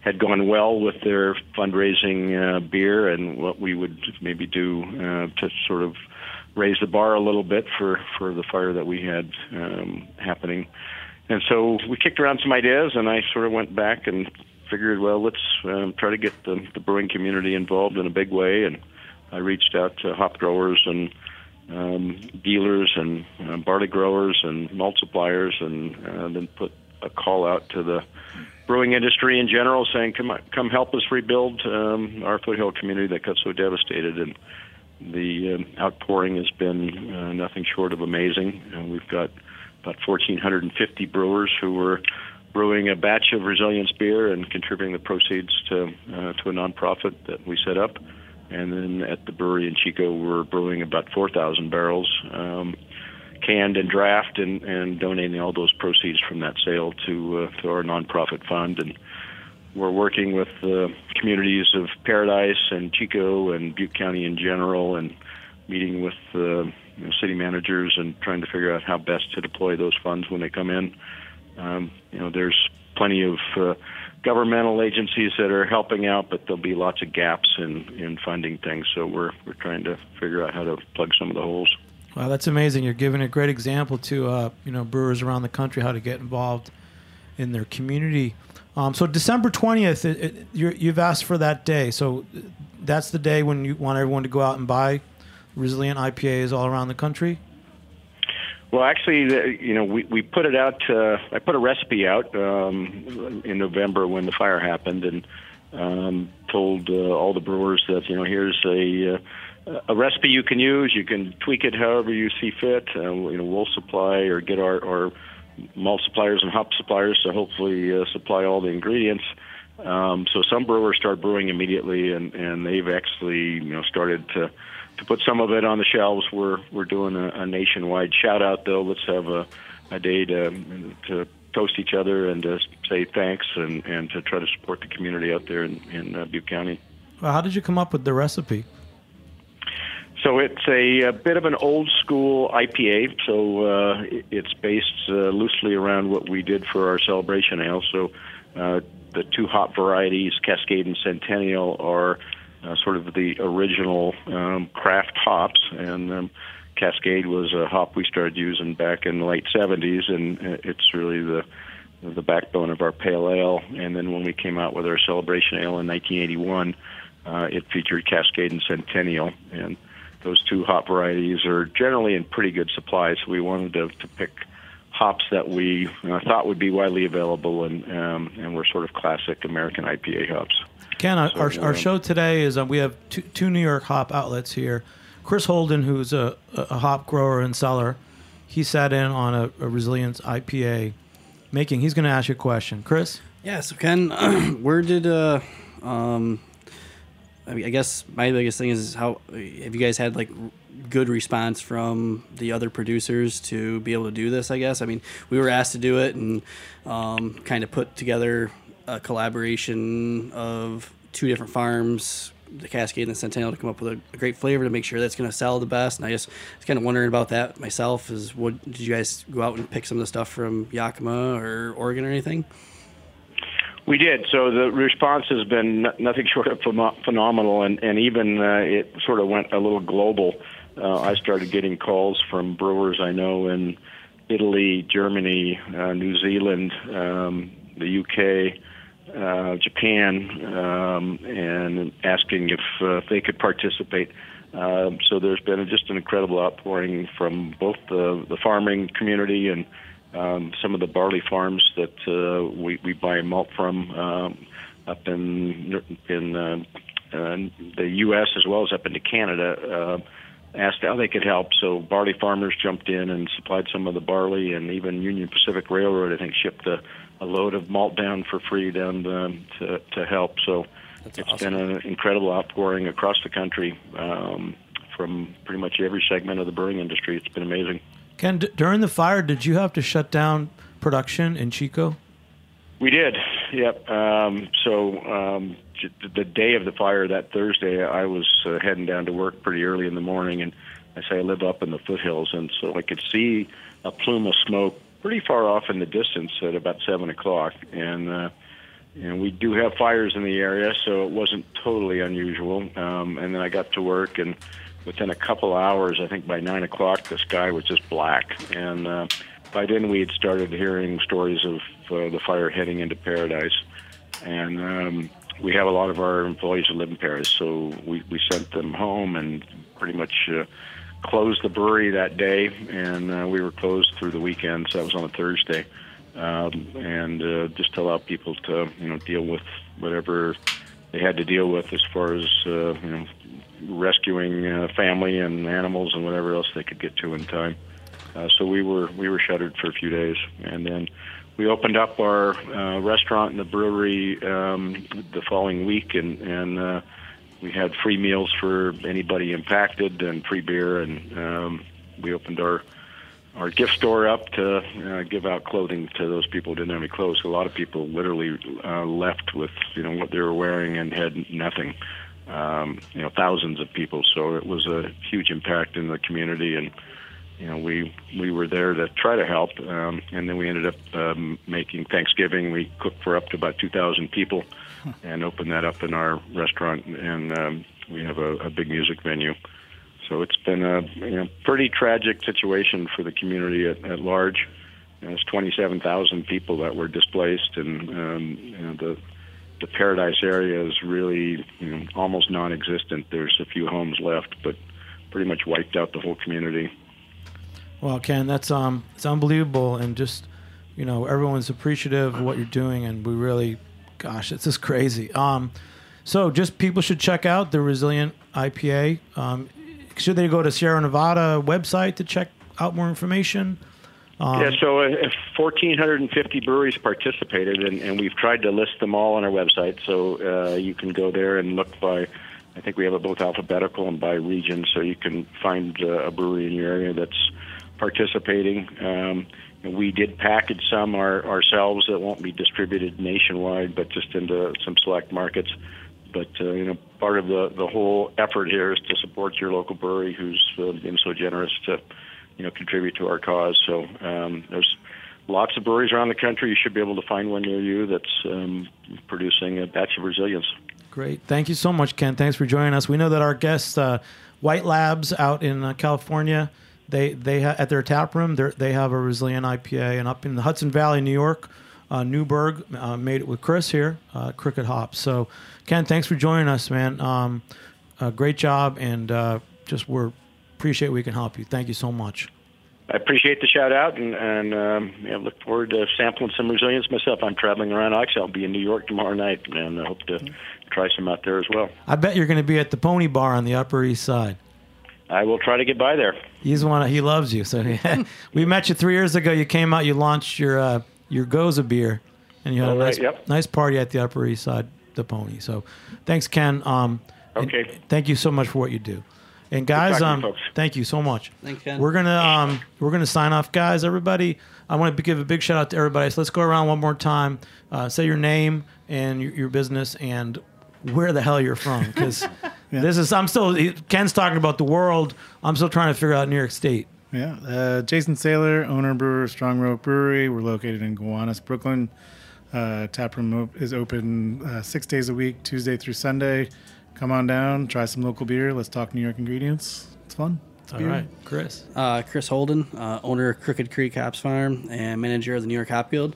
had gone well with their fundraising uh, beer and what we would maybe do uh, to sort of raise the bar a little bit for for the fire that we had um, happening. And so we kicked around some ideas, and I sort of went back and figured, well, let's um, try to get the, the brewing community involved in a big way. And I reached out to hop growers and um, dealers and uh, barley growers and malt suppliers, and uh, then put a call out to the brewing industry in general, saying, "Come, come help us rebuild um, our foothill community that got so devastated." And the um, outpouring has been uh, nothing short of amazing. And we've got about 1,450 brewers who were brewing a batch of resilience beer and contributing the proceeds to uh, to a nonprofit that we set up. And then at the brewery in Chico, we're brewing about 4,000 barrels, um, canned and draft, and, and donating all those proceeds from that sale to uh, to our nonprofit fund. And we're working with the communities of Paradise and Chico and Butte County in general, and meeting with uh, you know, city managers and trying to figure out how best to deploy those funds when they come in. Um, you know, there's plenty of uh, governmental agencies that are helping out, but there'll be lots of gaps in, in funding things. So we're we're trying to figure out how to plug some of the holes. Wow, that's amazing. You're giving a great example to uh, you know brewers around the country how to get involved in their community. Um, so December twentieth, you've asked for that day. So that's the day when you want everyone to go out and buy resilient IPAs all around the country. Well, actually, you know, we, we put it out. Uh, I put a recipe out um, in November when the fire happened, and um, told uh, all the brewers that you know here's a uh, a recipe you can use. You can tweak it however you see fit. Uh, you know, we'll supply or get our, our malt suppliers and hop suppliers to hopefully uh, supply all the ingredients. Um, so some brewers start brewing immediately, and and they've actually you know started to to put some of it on the shelves. We're we're doing a, a nationwide shout out though. Let's have a, a day to to toast each other and to say thanks and, and to try to support the community out there in, in uh, Butte County. Well, how did you come up with the recipe? So it's a, a bit of an old school IPA. So uh, it's based uh, loosely around what we did for our celebration ale. So uh, the two hop varieties, Cascade and Centennial, are uh, sort of the original um, craft hops, and um, Cascade was a hop we started using back in the late 70s, and it's really the the backbone of our pale ale. And then when we came out with our celebration ale in 1981, uh, it featured Cascade and Centennial, and those two hop varieties are generally in pretty good supply. So we wanted to, to pick hops that we uh, thought would be widely available, and um, and were sort of classic American IPA hops. Ken, so, our, our show today is uh, we have two, two New York hop outlets here. Chris Holden, who's a, a hop grower and seller, he sat in on a, a Resilience IPA making. He's going to ask you a question, Chris. Yeah. So Ken, where did uh, um, I, mean, I guess my biggest thing is how have you guys had like good response from the other producers to be able to do this? I guess. I mean, we were asked to do it and um, kind of put together a collaboration of two different farms, the Cascade and the Centennial, to come up with a, a great flavor to make sure that's going to sell the best. And I just was kind of wondering about that myself. Is what did you guys go out and pick some of the stuff from Yakima or Oregon or anything? We did. So the response has been nothing short of phenomenal, and and even uh, it sort of went a little global. Uh, I started getting calls from brewers I know in Italy, Germany, uh, New Zealand, um, the UK, uh, Japan um, and asking if, uh, they could participate. Uh, so there's been just an incredible outpouring from both the, the farming community and um, some of the barley farms that uh, we, we buy malt from um, up in in uh, uh, the U.S. as well as up into Canada. Uh, asked how they could help. So barley farmers jumped in and supplied some of the barley, and even Union Pacific Railroad, I think, shipped a a load of malt down for free down to to, to help. So That's it's awesome. been an incredible outpouring across the country um, from pretty much every segment of the brewing industry. It's been amazing. Ken, d- during the fire, did you have to shut down production in Chico? We did. Yep. Um, so um, the day of the fire, that Thursday, I was uh, heading down to work pretty early in the morning, and I say I live up in the foothills, and so I could see a plume of smoke pretty far off in the distance at about seven o'clock, and uh, and we do have fires in the area, so it wasn't totally unusual. Um, and then I got to work, and within a couple hours, I think by nine o'clock, the sky was just black, and uh, by then we had started hearing stories of uh, the fire heading into Paradise, and um, we have a lot of our employees who live in Paris, so we we sent them home and pretty much. Uh, closed the brewery that day, and uh, we were closed through the weekend. So that was on a Thursday, um, and uh, just to allow people to you know deal with whatever they had to deal with as far as uh, you know rescuing uh, family and animals and whatever else they could get to in time. Uh, so we were we were shuttered for a few days, and then we opened up our uh, restaurant and the brewery um, the following week, and and uh, we had free meals for anybody impacted and free beer, and um, we opened our our gift store up to uh, give out clothing to those people who didn't have any clothes. A lot of people literally uh, left with you know what they were wearing and had nothing. Um, you know, thousands of people. So it was a huge impact in the community, and you know we we were there to try to help. Um, and then we ended up um, making Thanksgiving. We cooked for up to about two thousand people, and opened that up in our restaurant. And um, we have a, a big music venue. So it's been a you know, pretty tragic situation for the community at, at large. There's 27,000 people that were displaced, and um, you know, the the Paradise area is really you know, almost non-existent. There's a few homes left, but pretty much wiped out the whole community. Well, Ken, that's um, it's unbelievable, and just you know, everyone's appreciative of what you're doing, and we really, gosh, it's just crazy. Um, so just people should check out the Resilient IPA. Um, should they go to Sierra Nevada website to check out more information? Um, yeah, so uh, 1,450 breweries participated, and, and we've tried to list them all on our website. So uh, you can go there and look by, I think we have it both alphabetical and by region, so you can find uh, a brewery in your area that's participating. Um, and we did package some our, ourselves that won't be distributed nationwide, but just into some select markets. But uh, you know, part of the the whole effort here is to support your local brewery, who's uh, been so generous to, you know, contribute to our cause. So um, there's lots of breweries around the country. You should be able to find one near you that's um, producing a batch of resilience. Great. Thank you so much, Ken. Thanks for joining us. We know that our guests, uh, White Labs out in uh, California, they they ha- at their tap room they have a Resilient IPA, and up in the Hudson Valley, New York, uh, Newburgh uh, made it with Chris here, uh, Cricket Hops. So, Ken, thanks for joining us, man. Um, uh, great job, and just we're appreciate we can help you. Thank you so much. I appreciate the shout out and, and um, yeah, look forward to sampling some resilience myself. I'm traveling around. I'll be in New York tomorrow night, and I hope to try some out there as well. I bet you're going to be at the Pony Bar on the Upper East Side. I will try to get by there. He's one. Of, He loves you. So we met you three years ago. You came out. You launched your uh, your Gose beer, and you had All a right, nice yep. nice party at the Upper East Side, the Pony. So thanks, Ken. Um, Okay. Thank you so much for what you do. And guys, um, you thank you so much. Thanks, Ken. We're gonna um, we're gonna sign off, guys. Everybody, I want to give a big shout out to everybody. So let's go around one more time. Uh, say your name and your, your business and where the hell you're from, because this is. I'm still. Ken's talking about the world. I'm still trying to figure out New York State. Yeah, uh, Jason Sahler, owner brewer, Strong Rope Brewery. We're located in Gowanus, Brooklyn. Uh, tap room op- is open uh, six days a week, Tuesday through Sunday. Come on down, try some local beer. Let's talk New York ingredients. It's fun. It's All beer. right, Chris. Uh, Chris Holden, uh, owner of Crooked Creek Hops Farm and manager of the New York Hop Guild.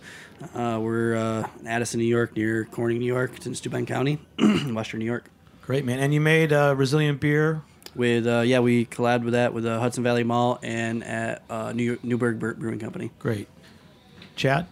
Uh, we're uh, in Addison, New York, near Corning, New York. It's in Steuben County, Western New York. Great man. And you made uh, resilient beer. With uh, yeah, we collabed with that with uh, Hudson Valley Malt and at uh, New Newburgh Bre- Brewing Company. Great. Chad.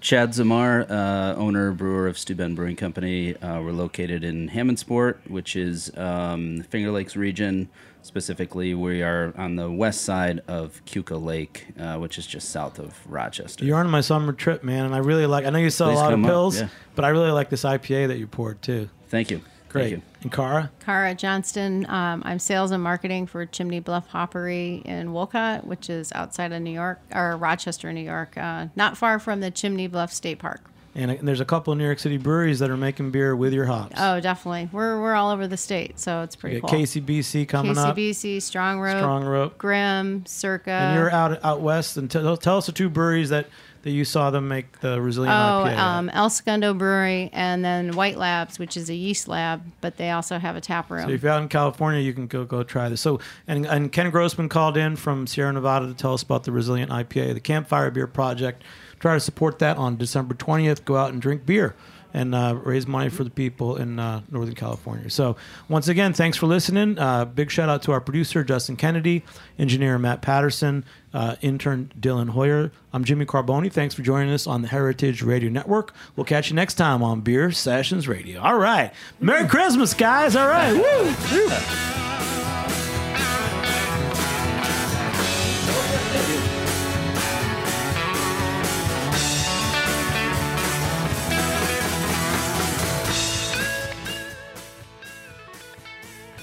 Chad Zamar, uh, owner brewer of Steuben Brewing Company. Uh, we're located in Hammondsport, which is um, Finger Lakes region. Specifically, we are on the west side of Keuka Lake, uh, which is just south of Rochester. You're on my summer trip, man, and I really like. I know you sell Please a lot of pills, yeah. but I really like this IPA that you poured too. Thank you. Great. Thank you. And Cara. Cara Johnston. Um, I'm sales and marketing for Chimney Bluff Hoppery in Wolcott, which is outside of New York or Rochester, New York, uh, not far from the Chimney Bluff State Park. And, uh, there's a couple of New York City breweries that are making beer with your hops. Oh, definitely. We're we're all over the state, so it's pretty cool. KCBC coming up. KCBC, Strong Rope, Strong Rope. Grimm, Circa. And you're out out west. And tell tell us the two breweries that, that you saw them make the Resilient Oh, IPA. um, El Segundo Brewery, and then White Labs, which is a yeast lab, but they also have a tap room. So if you're out in California, you can go go try this. So and and Ken Grossman called in from Sierra Nevada to tell us about the Resilient IPA, the Campfire Beer Project. Try to support that on December 20th. Go out and drink beer and uh, raise money for the people in uh, Northern California. So once again, thanks for listening. Uh, big shout out to our producer Justin Kennedy, engineer Matt Patterson, uh, intern Dylan Hoyer. I'm Jimmy Carbone. Thanks for joining us on the Heritage Radio Network. We'll catch you next time on Beer Sessions Radio. All right, Merry Christmas, guys. All right, woo. Woo.